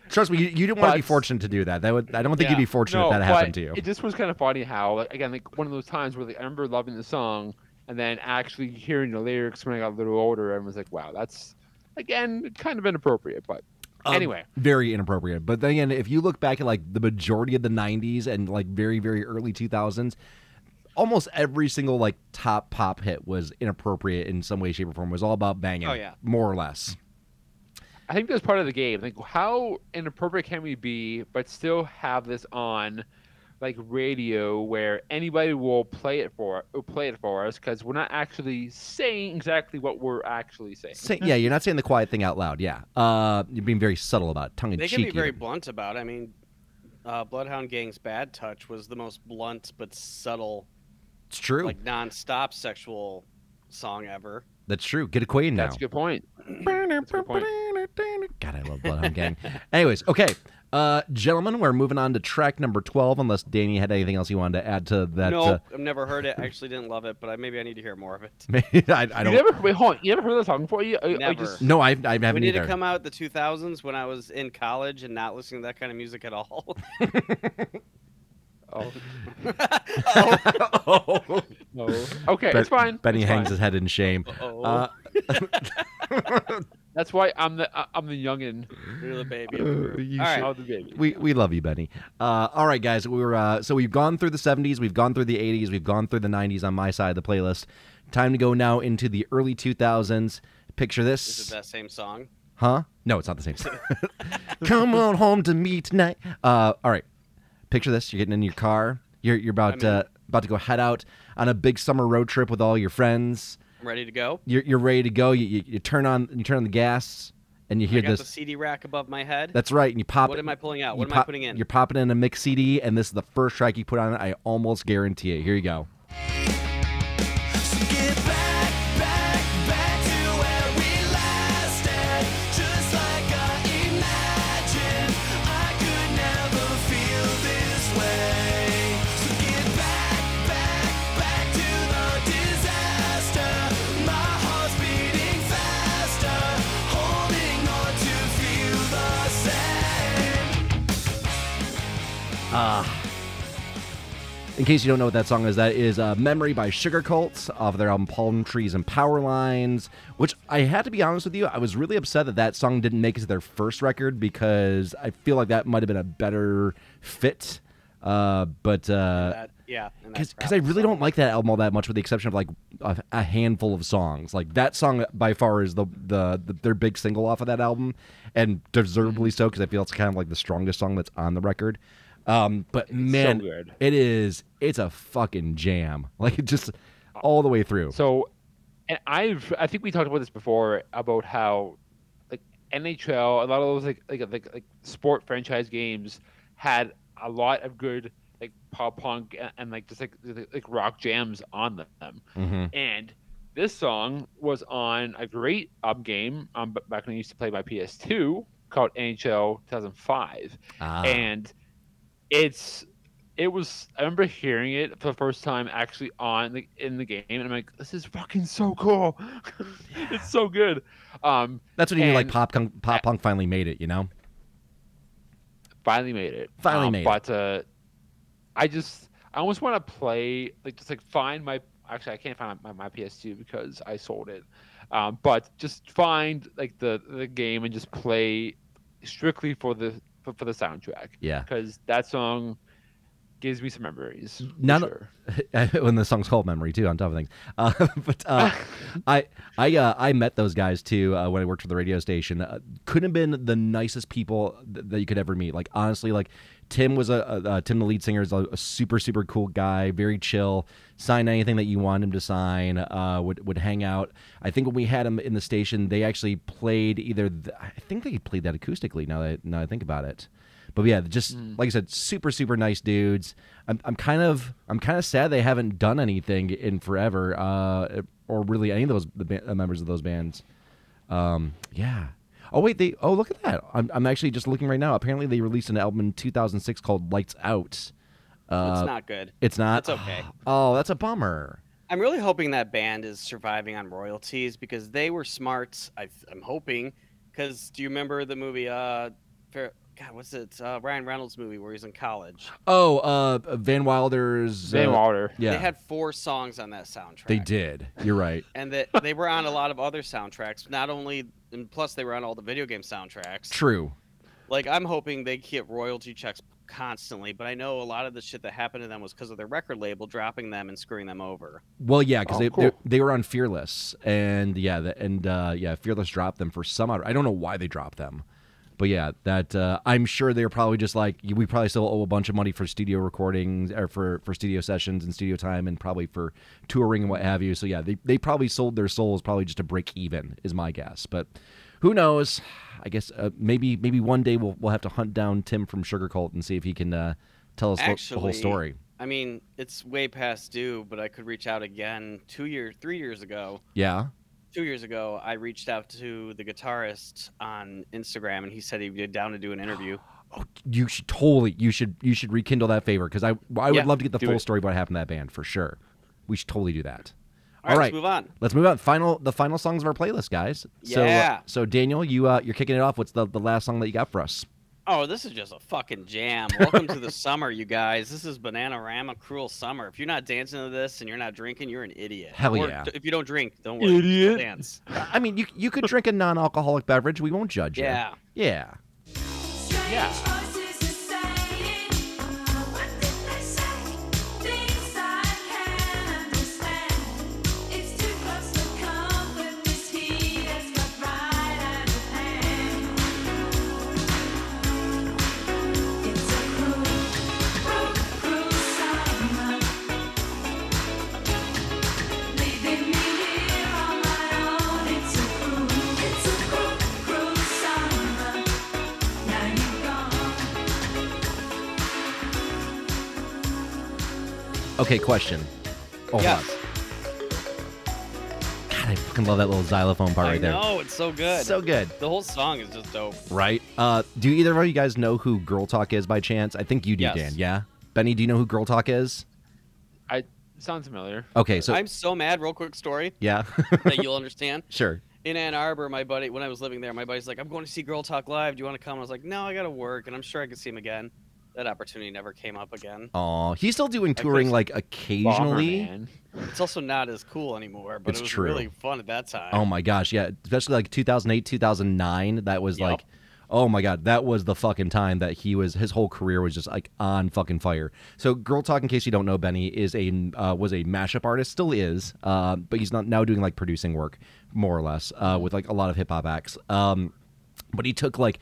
Trust me, you, you didn't want to be fortunate to do that. That would I don't think Yeah. you'd be fortunate no, if that happened to you. It just was kind of funny how, like, again, like one of those times where like, I remember loving the song and then actually hearing the lyrics when I got a little older and was like, wow, that's again kind of inappropriate. But Um, anyway, very inappropriate. But then again, if you look back at like the majority of the '90s and like very very early 2000s, almost every single like top pop hit was inappropriate in some way, shape, or form. It was all about banging. Oh, yeah. more or less. I think that's part of the game. Like, how inappropriate can we be, but still have this on, like radio, where anybody will play it for play it for us because we're not actually saying exactly what we're actually saying. Say, yeah, you're not saying the quiet thing out loud. Yeah, uh, you're being very subtle about it, tongue in cheek. they can be very even. blunt about. it. I mean, uh, Bloodhound Gang's "Bad Touch" was the most blunt but subtle, It's true. like non-stop sexual song ever. That's true. Get acquainted now. That's a good point. That's a good point. God, I love Bloodhound Gang. Anyways, okay, uh, gentlemen, we're moving on to track number twelve. Unless Danny had anything else you wanted to add to that. no, uh, I've never heard it. I actually didn't love it, but I, maybe I need to hear more of it. I, I don't. never wait, hold on. You ever heard that song before? You, you- you Never. just- No, I, I haven't we need either. to come out the 2000s when I was in college and not listening to that kind of music at all. oh, oh. no. Okay, Ben- it's fine. Benny it's hangs fine. his head in shame. Uh, That's why I'm the I- I'm the youngin. you're the baby. of the group. you All right. of the baby. we we love you, Benny. Uh, all right, guys. We were uh, so we've gone through the '70s, we've gone through the '80s, we've gone through the '90s on my side of the playlist. Time to go now into the early 2000s. Picture this. Is this, it that same song? huh? No, it's not the same. song. Come on home to me tonight. Uh, all right. Picture this: you're getting in your car. You're you're about I'm in. uh, about to go head out on a big summer road trip with all your friends. I'm ready to go. You're you're ready to go. You, you, you turn on you turn on the gas, and you hear I hear got this. the CD rack above my head. That's right. And you pop. What am I pulling out? What am I putting in? You're popping in a mix CD, and this is the first track you put on it. I almost guarantee it. Here you go. So In case you don't know what that song is, that is uh, "Memory" by Sugarcults off their album "Palm Trees and Power Lines." Which I had to be honest with you, I was really upset that that song didn't make it to their first record because I feel like that might have been a better fit. Uh, but uh, That- yeah. because I really don't like that album all that much, with the exception of like a, a handful of songs. Like that song by far is the, the the their big single off of that album, and deservedly so because I feel it's kind of like the strongest song that's on the record. Um, but man, good. it is it's a fucking jam. Like it just all the way through. So, and I've I think we talked about this before about how like NHL, a lot of those like like like, like sport franchise games had a lot of good like pop punk and, and like just like like rock jams on them. hmm And this song was on a great up game um, back when I used to play my PS2 called NHL 2005 Ah, and it's it was I remember hearing it for the first time actually on the in the game and I'm like this is fucking so cool it's so good um that's when you knew like pop punk, pop punk finally made it. You know. finally made it Finally Um, made it. but uh I just I almost want to play like just like find my actually I can't find my, my PS2 because I sold it um but just find like the the game and just play strictly for the for, for the soundtrack Yeah. because that song gives me some memories. Not sure. when the song's called "Memory" too, on top of things. Uh, but uh, I I uh, I met those guys too uh, when I worked for the radio station. Uh, couldn't have been the nicest people th- that you could ever meet. Like honestly, like Tim was a, a, uh Tim, the lead singer, is a, a super super cool guy, very chill. Sign anything that you want him to sign. Uh, would would hang out. I think when we had him in the station, they actually played either. th I think they played that acoustically. Now that now that I think about it. But yeah, just like I said, super super nice dudes. I'm, I'm kind of I'm kind of sad they haven't done anything in forever, uh, or really any of those the ba- uh, members of those bands. Um, yeah. Oh wait, they oh look at that. I'm I'm actually just looking right now. Apparently they released an album in 2006 called Lights Out. Uh, it's not good. It's not. It's okay. Oh, that's a bummer. I'm really hoping that band is surviving on royalties because they were smart. I, I'm hoping. Because do you remember the movie? Uh, Fair, God, what's it? Uh, Ryan Reynolds movie where he's in college. Oh, uh, Van Wilder's Van uh, Wilder. Yeah, They had four songs on that soundtrack. they did. You're right. and that they were on a lot of other soundtracks. Not only, and plus they were on all the video game soundtracks. True. Like I'm hoping they get royalty checks constantly, but I know a lot of the shit that happened to them was because of their record label dropping them and screwing them over. Well, yeah, because Oh, they, cool. they they were on Fearless, and yeah, the, and uh, yeah, Fearless dropped them for some odd. I don't know why they dropped them, but yeah, that uh, I'm sure they're probably just like we probably still owe a bunch of money for studio recordings or for for studio sessions and studio time, and probably for touring and what have you. So yeah, they they probably sold their souls probably just to break even is my guess, but. Who knows? I guess uh, maybe maybe one day we'll we'll have to hunt down Tim from Sugarcult and see if he can uh, tell us the- the whole story. I mean, it's way past due, but I could reach out again. Two years, three years ago, Yeah. Two years ago, I reached out to the guitarist on Instagram, and he said he'd be down to do an interview. Oh, you should totally you should you should rekindle that favor because I I would Yeah, love to get the full it. story of what happened to that band for sure. We should totally do that. All right, let's move on. Let's move on. Final the final songs of our playlist, guys. So uh, Yeah. so Daniel, you uh you're kicking it off. What's the the last song that you got for us? Oh, this is just a fucking jam. Welcome to the summer, you guys. This is Bananarama Cruel Summer. If you're not dancing to this and you're not drinking, you're an idiot. Hell Or yeah. d- If you don't drink, don't worry. still Idiot. Dance. I mean, you you could drink a non-alcoholic beverage. We won't judge you. Yeah. Yeah. Yeah. Okay. Question. Oh, Yeah. hold. God, I fucking love that little xylophone part I right there. know, it's so good. So good. the whole song is just dope. Right. Uh, do either of you guys know who Girl Talk is by chance? I think you do, Yes. Dan. Yeah. Benny, do you know who Girl Talk is? I sounds familiar. Okay. So I'm so mad. Real quick story yeah. that you'll understand. sure. In Ann Arbor, my buddy, when I was living there, my buddy's like, "I'm going to see Girl Talk live. Do you want to come?" I was like, "No, I got to work, and I'm sure I could see him again." That opportunity never came up again. Oh, he's still doing touring like occasionally. man. It's also not as cool anymore, but It's it was true. really fun at that time. Oh my gosh, yeah, especially like 2008, 2009. That was Yep. like, oh my god, that was the fucking time that he was. His whole career was just like on fucking fire. So, Girl Talk, in case you don't know, Benny is a uh, was a mashup artist, still is, uh, but he's not now doing like producing work, more or less, uh, with like a lot of hip hop acts. Um, but he took like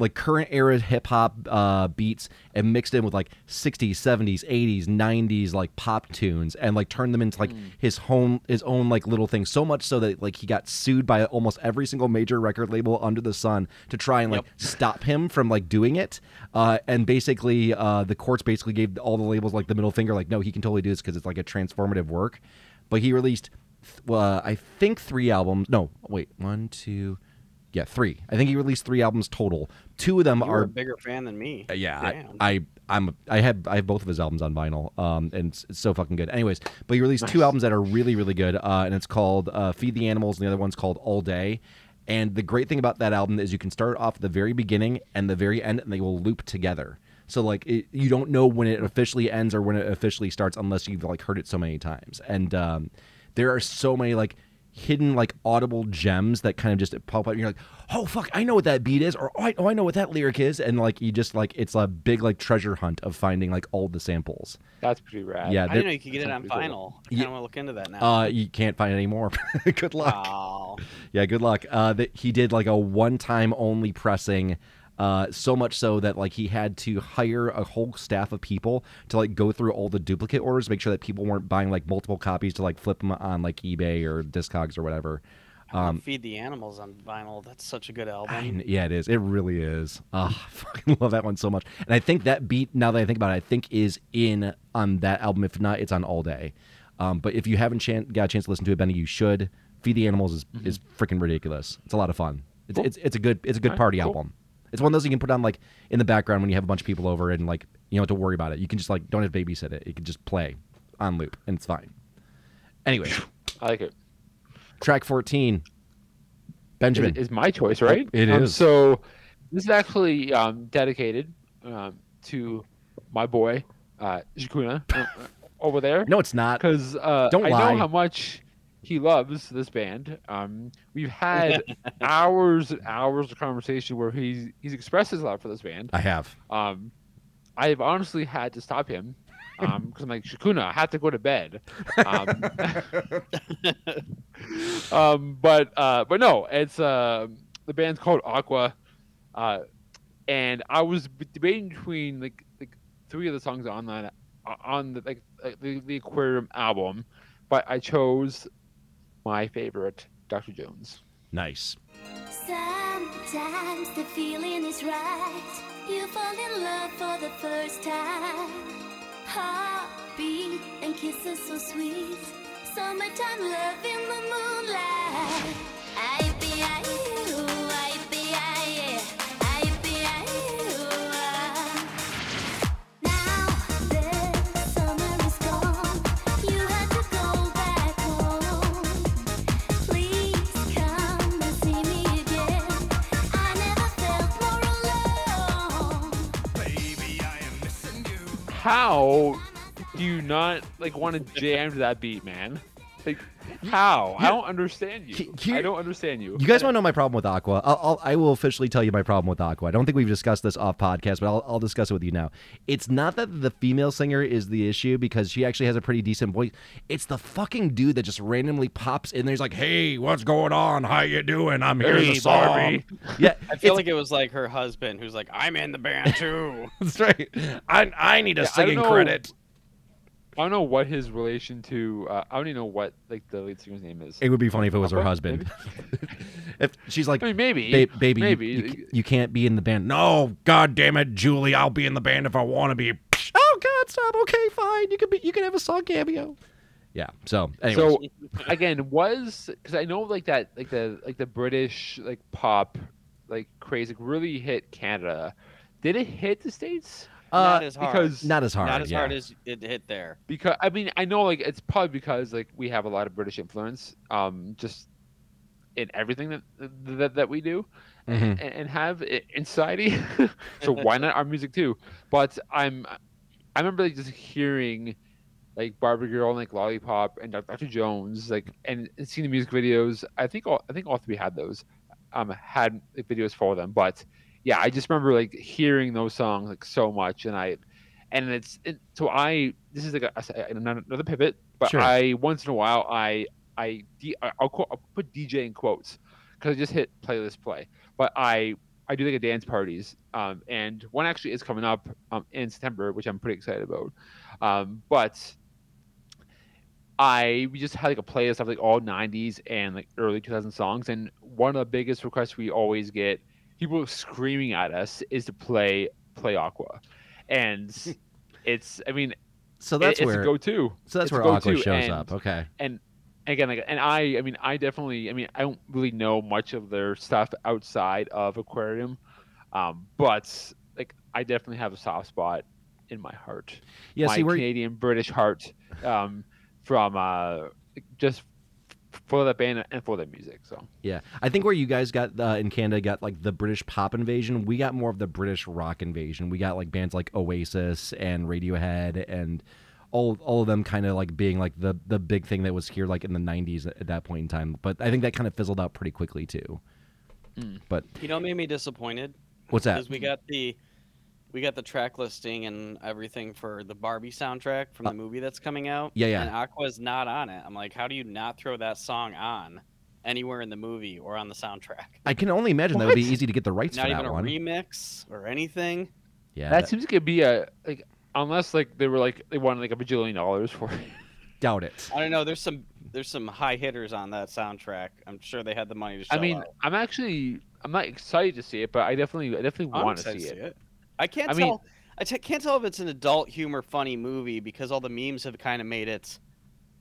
like current era hip hop uh, beats and mixed in with like 60s, 70s, 80s, 90s like pop tunes and like turned them into like his home his own like little thing. So much so that like he got sued by almost every single major record label under the sun to try and like stop him from like doing it. Uh, and basically, uh, the courts basically gave all the labels like the middle finger, like no, he can totally do this because it's like a transformative work. But he released, th- uh, I think three albums. No, wait, one, two. Yeah, three. I think he released three albums total. Two of them you are a bigger fan than me. uh, yeah, Damn. I, I I'm I have I have both of his albums on vinyl, um, and it's, it's so fucking good. Anyways, but he released two albums that are really really good, uh, and it's called uh, Feed the Animals, and the other one's called All Day. And the great thing about that album is you can start off at the very beginning and the very end, and they will loop together. So like it, you don't know when it officially ends or when it officially starts unless you've like heard it so many times. And um, there are so many like hidden like audible gems that kind of just pop up and you're like oh fuck i know what that beat is or oh I, oh I know what that lyric is and like you just like it's a big like treasure hunt of finding like all the samples That's pretty rad. Yeah, I didn't know you could get it on pretty cool. vinyl. I kind of want to look into that now. uh you can't find it anymore good luck Oh, Yeah, good luck. Uh, that he did like a one-time only pressing, uh, so much so that like he had to hire a whole staff of people to like go through all the duplicate orders, make sure that people weren't buying like multiple copies to like flip them on like eBay or Discogs or whatever. Um, Feed the Animals on vinyl. That's such a good album. I yeah, it is. It really is. Oh, I fucking love that one so much. And I think that beat, now that I think about it, I think is in on that album. If not, it's on All Day. Um, but if you haven't chan- got a chance to listen to it, Benny, you should. Feed the Animals is, is freaking ridiculous. It's a lot of fun. It's, Cool. it's, it's a good it's a good Alright, party cool. album. It's one of those you can put on like in the background when you have a bunch of people over and like you don't have to worry about it. You can just like don't have to babysit it. You can just play on loop and it's fine. Anyway, I like it. track fourteen. Benjamin. Is, is my choice, right? It um, is. So this is actually um, dedicated um, to my boy uh, Shikuna uh, over there. no, it's not. because uh, Don't I lie. know how much he loves this band. Um, we've had hours and hours of conversation where he's he's expressed his love for this band. I have. Um, I've honestly had to stop him because I'm like Shakuna, I have to go to bed. Um, um, but uh, but no, it's uh, the band's called Aqua, uh, and I was debating between like like three of the songs on that on the like uh, the, the Aquarium album, but I chose my favorite, Dr. Jones. Nice. Sometimes the feeling is right. You fall in love for the first time. Heartbeat and kisses so sweet. Summertime love in the moonlight. I be I you, I How do you not like want to jam to that beat, man? Like how? I don't understand you. He- here- I don't understand you. You guys want to know my problem with Aqua? I'll, I'll, I will officially tell you my problem with Aqua. I don't think we've discussed this off podcast, but I'll, I'll discuss it with you now. It's not that the female singer is the issue because she actually has a pretty decent voice. It's the fucking dude that just randomly pops in there. He's like, "Hey, what's going on? How you doing? I'm here Hey, the song." Yeah, I feel like it was like her husband who's like, I'm in the band too. that's right. I I need a Yeah, I don't singing know- credit. I don't know what his relation to. Uh, I don't even know what like the lead singer's name is. It would be funny if it was her husband. if she's like, I mean, maybe, Ba- baby, you- maybe. You, you can't be in the band. No, god damn it, Julie, I'll be in the band if I want to be. Oh God, stop. Okay, fine. You can be. You can have a song cameo. Yeah. So, anyways, so again, was because I know like that, like the like the British like pop like craze like really hit Canada. Did it hit the states? Not uh, as hard. because- not as hard. Not as yeah. hard as it hit there. Because I mean, I know like it's probably because like we have a lot of British influence, um, just in everything that that, that we do. Mhm. and, and have i- in society. so why not our music too? But I'm, I remember like just hearing like Barbie Girl and like Lollipop and Dr. Jones, like and, and seeing the music videos. I think all I think all three had those, um, had videos for them. But yeah, I just remember like hearing those songs like so much, and I, and it's it, so I this is like a, a- another pivot, but Sure. I once in a while I I I'll, quote, I'll put DJ in quotes because I just hit playlist play but I I do like a dance parties, um, and one actually is coming up um, in September, which I'm pretty excited about. Um, but I we just had like a playlist of like all '90s and like early 2000 songs, and one of the biggest requests we always get, people screaming at us, is to play play Aqua, and it's I mean So it- that's it's where. a go-to. so that's it's where Aqua shows and- up. Okay. and again like and i i mean i definitely i mean i don't really know much of their stuff outside of aquarium um but like i definitely have a soft spot in my heart Yeah. my see, canadian british heart um from uh just for that band and for that music so Yeah, I think where you guys got uh, in Canada got like the British pop invasion. We got more of the British rock invasion. We got like bands like Oasis and Radiohead and all all of them kind of like being like the the big thing that was here like in the 90s at, at that point in time. But I think that kind of fizzled out pretty quickly too. But You know, what made me disappointed what's that? because we got the we got the track listing and everything for the Barbie soundtrack from the movie that's coming out. Uh, yeah, yeah. And Aqua's not on it. I'm like, how do you not throw that song on anywhere in the movie or on the soundtrack? I can only imagine that would be easy to get the rights Not for even that a one. remix or anything. yeah, that that- seems like it'd be a like unless like they were like they wanted like a bajillion dollars for it. doubt it. I don't know. There's some there's some high hitters on that soundtrack. I'm sure they had the money to show I mean, out. I'm actually I'm not excited to see it, but I definitely I definitely want to excited see it. I can't I mean- tell. I t- can't tell if it's an adult humor funny movie because all the memes have kind of made it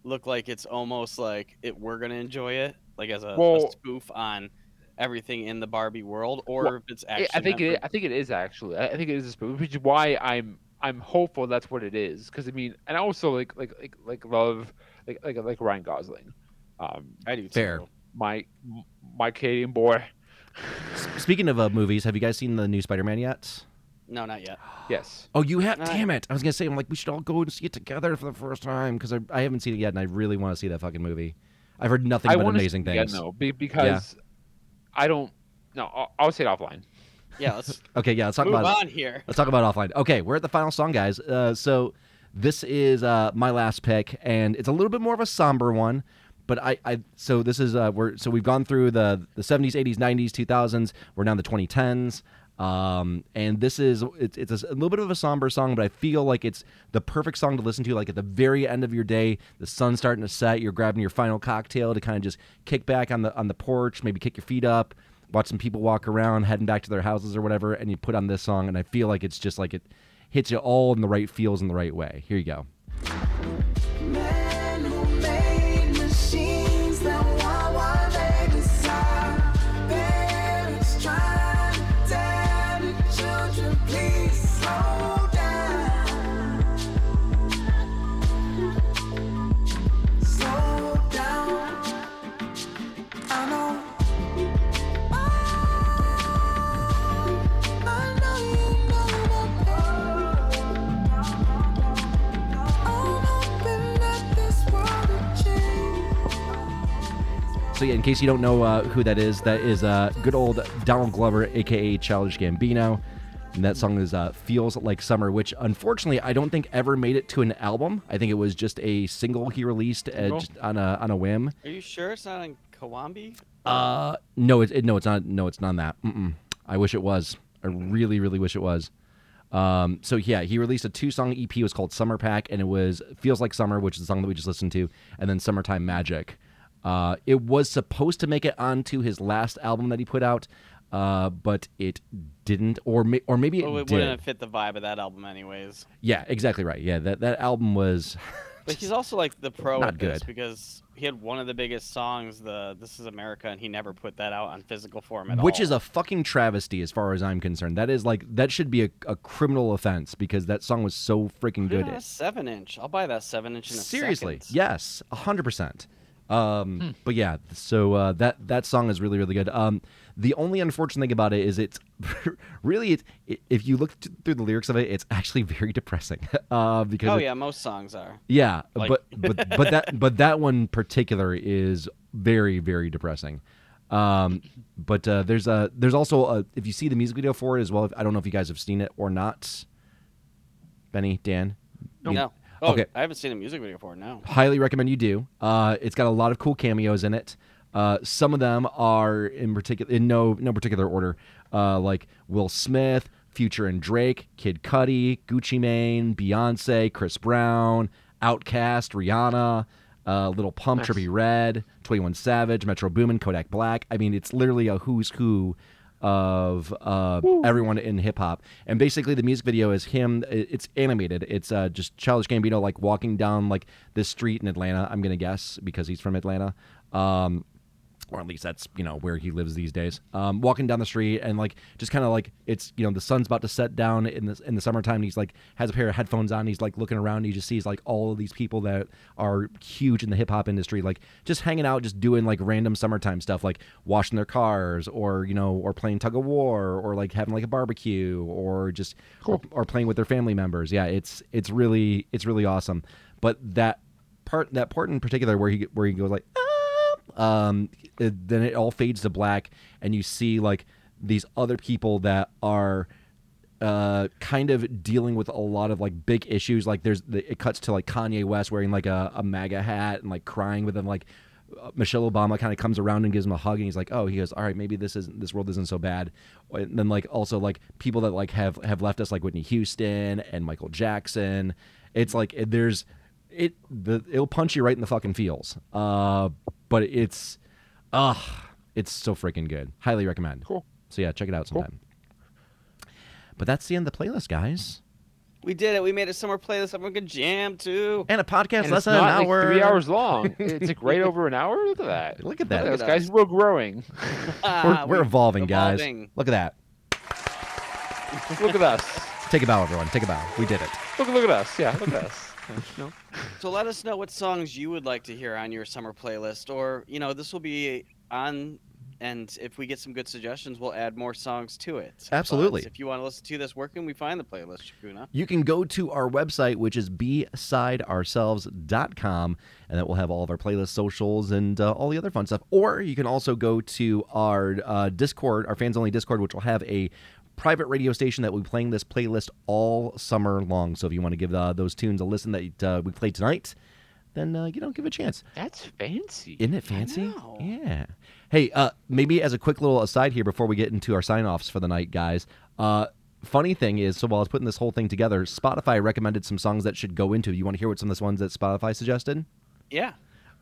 look like it's almost like it we're gonna enjoy it, like as a, a spoof on everything in the Barbie world, or Well, if it's actually. I think it. I think it is actually. I I think it is a spoof, which is why I'm I'm hopeful that's what it is. Because I mean, and I also like like like like love like like like Ryan Gosling, um, I do Fair. too. my my Canadian boy. Speaking of uh, movies, have you guys seen the new Spider-Man yet? No, not yet. Yes. Oh, you have. Uh, Damn it! I was gonna say, I'm like, we should all go and see it together for the first time because I, I haven't seen it yet, and I really want to see that fucking movie. I've heard nothing I but amazing see things. again, though, be, because I don't. No, I'll, I'll say it offline. Yeah, let's Okay, yeah, let's talk move about. on here. Let's talk about offline. Okay, we're at the final song, guys. Uh, so this is uh, my last pick, and it's a little bit more of a somber one. But I, I so this is uh, we're so we've gone through the the seventies, eighties, nineties, two thousands. We're down the twenty tens. Um, and this is it's, it's a, little bit of a somber song, but I feel like it's the perfect song to listen to. Like at the very end of your day, the sun's starting to set, you're grabbing your final cocktail to kind of just kick back on the on the porch, maybe kick your feet up, watch some people walk around, heading back to their houses or whatever, and you put on this song, and I feel like it's just like it hits you all in the right feels in the right way. Here you go. Change. So in case you don't know uh, who that is, that is uh, good old Donald Glover, aka Childish Gambino. And that song is uh, "Feels Like Summer," which unfortunately I don't think ever made it to an album. I think it was just a single he released uh, just on a on a whim. Are you sure it's not on Kauai? Uh, no, it, it no, it's not. No, it's not on that. Mm-mm. I wish it was. I really, really wish it was. Um, so yeah, he released a two-song EP. It was called Summer Pack, and it was "Feels Like Summer," which is the song that we just listened to, and then "Summertime Magic." Uh, it was supposed to make it onto his last album that he put out, uh, but it didn't, or may, or maybe it Well, it did. wouldn't have fit the vibe of that album, anyways. Yeah, exactly right. Yeah, that that album was. But he's also like the pro Not at this good. because he had one of the biggest songs, the "This Is America," and he never put that out on physical form at all. Which all. is a fucking travesty as far as I'm concerned. That is like that should be a, a criminal offense because that song was so freaking Put it good. on a seven inch. I'll buy that seven inch in a Seriously, second. yes, hundred percent. Um, Hmm. But yeah, so uh, that that song is really really good. Um, the only unfortunate thing about it is it's really it, it, if you look t- through the lyrics of it, it's actually very depressing. uh, because Oh it- yeah, most songs are. yeah, Like- but but but that but that one particular is very very depressing. Um, but uh, there's a there's also a, if you see the music video for it as well. I don't know if you guys have seen it or not. Benny, Dan, you- No. Oh, Okay. I haven't seen a music video for it. No. highly recommend you do. Uh, it's got a lot of cool cameos in it. Uh, some of them are in particular in no no particular order, uh, like Will Smith, Future and Drake, Kid Cudi, Gucci Mane, Beyonce, Chris Brown, Outkast, Rihanna, uh, Lil Pump, Nice. Trippie Redd, Twenty One Savage, Metro Boomin, Kodak Black. I mean, it's literally a who's who of uh, everyone in hip hop. And basically, the music video is him. It's animated. It's uh, just Childish Gambino like walking down like this street in Atlanta. I'm gonna guess because he's from Atlanta. Um, or at least that's you know where he lives these days. Um, walking down the street and like just kind of like it's you know the sun's about to set down in the in the summertime. And he's like has a pair of headphones on. He's like looking around. And he just sees like all of these people that are huge in the hip hop industry, like just hanging out, just doing like random summertime stuff, like washing their cars, or you know, or playing tug of war, or like having like a barbecue, or just or, or playing with their family members. Yeah, it's it's really it's really awesome. But that part that part in particular where he where he goes like ah, um it- then it all fades to black and you see like these other people that are uh kind of dealing with a lot of like big issues. Like there's the, it cuts to like Kanye West wearing like a, a MAGA hat and like crying with him like uh, Michelle Obama kind of comes around and gives him a hug and he's like oh he goes all right maybe this isn't this world isn't so bad. And then like also like people that like have have left us like Whitney Houston and Michael Jackson. It's like it- there's it the it'll punch you right in the fucking feels. Uh but it's uh it's so freaking good highly recommend Cool. so yeah check it out sometime Cool. but that's the end of the playlist guys We did it. We made a summer playlist. Everyone can jam too. and a podcast And less than an like hour three hours long. It's like right over an hour. Look at that. look at that at Look at guys. us. We're growing. Ah, we're, we're we- evolving, guys evolving. look at that Look at us. take a bow everyone take a bow we did it Look, look at us. Yeah, look at us. No. So let us know what songs you would like to hear on your summer playlist, or you know, this will be on. And if we get some good suggestions, we'll add more songs to it. But Absolutely. if you want to listen to this, where can we find the playlist, Shakuna? you can go to our website, which is bsideourselves.com, and that will have all of our playlist socials and uh, all the other fun stuff. Or you can also go to our uh, Discord, our fans only Discord, which will have a private radio station that will be playing this playlist all summer long. So if you want to give uh, those tunes a listen that uh, we played tonight, then uh, you know give it a chance. That's fancy. Isn't it fancy? Yeah. Hey, uh, maybe as a quick little aside here before we get into our sign offs for the night, guys. Uh, funny thing is, so while I was putting this whole thing together, Spotify recommended some songs that should go into. You want to hear what some of the ones that Spotify suggested? Yeah.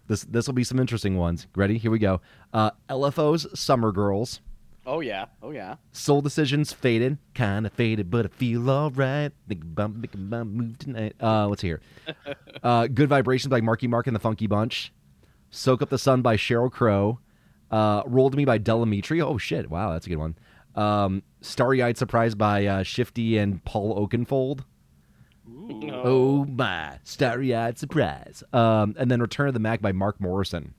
This this will be some interesting ones. Ready? Here we go. Uh, LFO's "Summer Girls," Oh yeah. Oh yeah. Soul Decision's "Faded," kind of faded, but I feel alright. Think bump, making bump, move tonight. Uh, let's hear. uh, "Good Vibrations" by Marky Mark and the Funky Bunch. "Soak Up the Sun" by Sheryl Crow. Uh, "Roll to Me" by Del Amitri. Oh shit! Wow, that's a good one. Um, "Starry Eyed Surprise" by uh, Shifty and Paul Oakenfold. Oh my, starry eyed surprise. Um, and then Return of the Mack by Mark Morrison.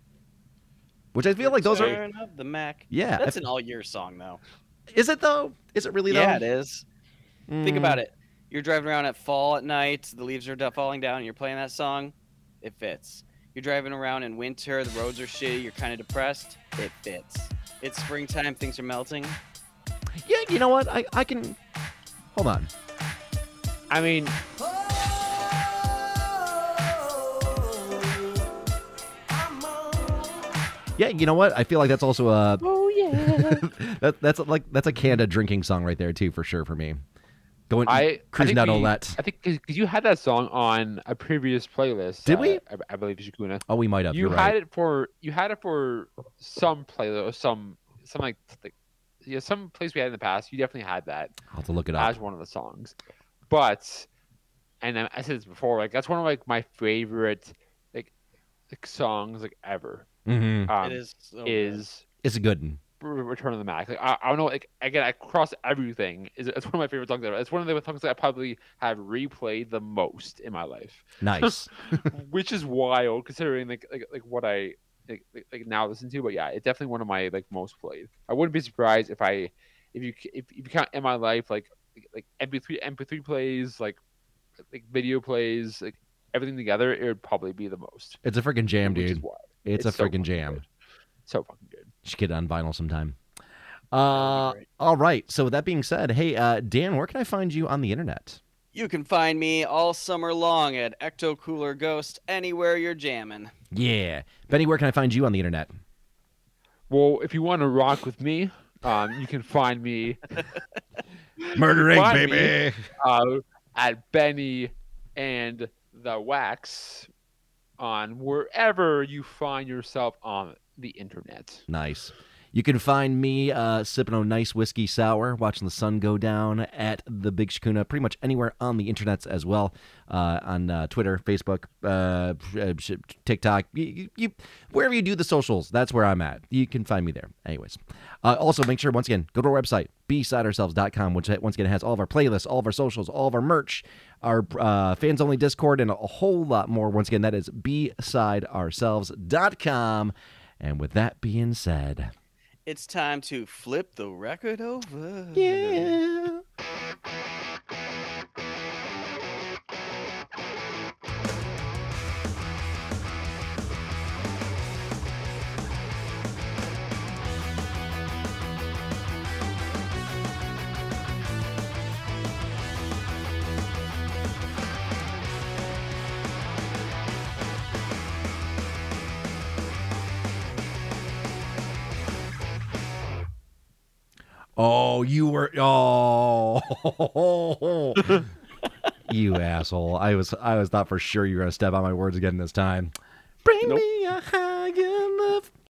Which I feel like those are. Turn up the Mac. Yeah. That's if- an all year song though. is it though? Is it really though? Yeah, though? it is. Think hmm. about it. You're driving around at fall at night, the leaves are falling down, and you're playing that song. It fits. You're driving around in winter, the roads are shitty, you're kind of depressed. It fits. It's springtime, things are melting. Yeah, you know what? I, I can. Hold on. I mean, Yeah, you know what? I feel like that's also a. Oh yeah. that, that's like that's a Canada drinking song right there too, for sure for me. Going I I cruising think down we- Olette. I think because you had that song on a previous playlist. Did uh, we? I, I believe Shakuna. Oh, we might have. You You're had right. it for you had it for some playlist, or some some like, like yeah, some place we had in the past. You definitely had that I'll have to look it up. as one of the songs. But and I I said this before, like that's one of like my favorite like, like songs like ever. Mm-hmm. Um, it is. So good. is It's a good one. Return of the Mack. Like I, I don't know, like again, across everything, is it's one of my favorite songs ever. It's one of the songs that I probably have replayed the most in my life, Nice. which is wild considering like like, like what I like, like, like now listen to. But yeah, it's definitely one of my like most played. I wouldn't be surprised if I if you if, if you count in my life like like MP3 MP3 plays like like video plays like everything together, it would probably be the most. it's a freaking jam, which is dude. Wild. It's, a so freaking jam. good. So fucking good. Should get it on vinyl sometime. Uh, all right. So with that being said, hey, uh, Dan, where can I find you on the internet? You can find me all summer long at Ecto Cooler Ghost anywhere you're jamming. Yeah, Benny, where can I find you on the internet? Well, if you want to rock with me, um, you can find me Murder Inc., Find me. baby. uh, at Benny and the Wax on wherever you find yourself on the internet. Nice. You can find me uh, sipping on nice whiskey sour, watching the sun go down at the Big Shakuna, pretty much anywhere on the internets as well, uh, on uh, Twitter, Facebook, uh, uh, TikTok, you, you- wherever you do the socials, that's where I'm at. You can find me there. Anyways, uh, also make sure once again go to our website besideourselves.com, which once again has all of our playlists, all of our socials, all of our merch, our uh, fans only Discord, and a whole lot more. Once again, that is besideourselves.com. And with that being said, It's time to flip the record over. yeah. Oh, you were oh, you asshole! I was I was thought for sure you were gonna step on my words again this time. Bring Nope. me a higher love.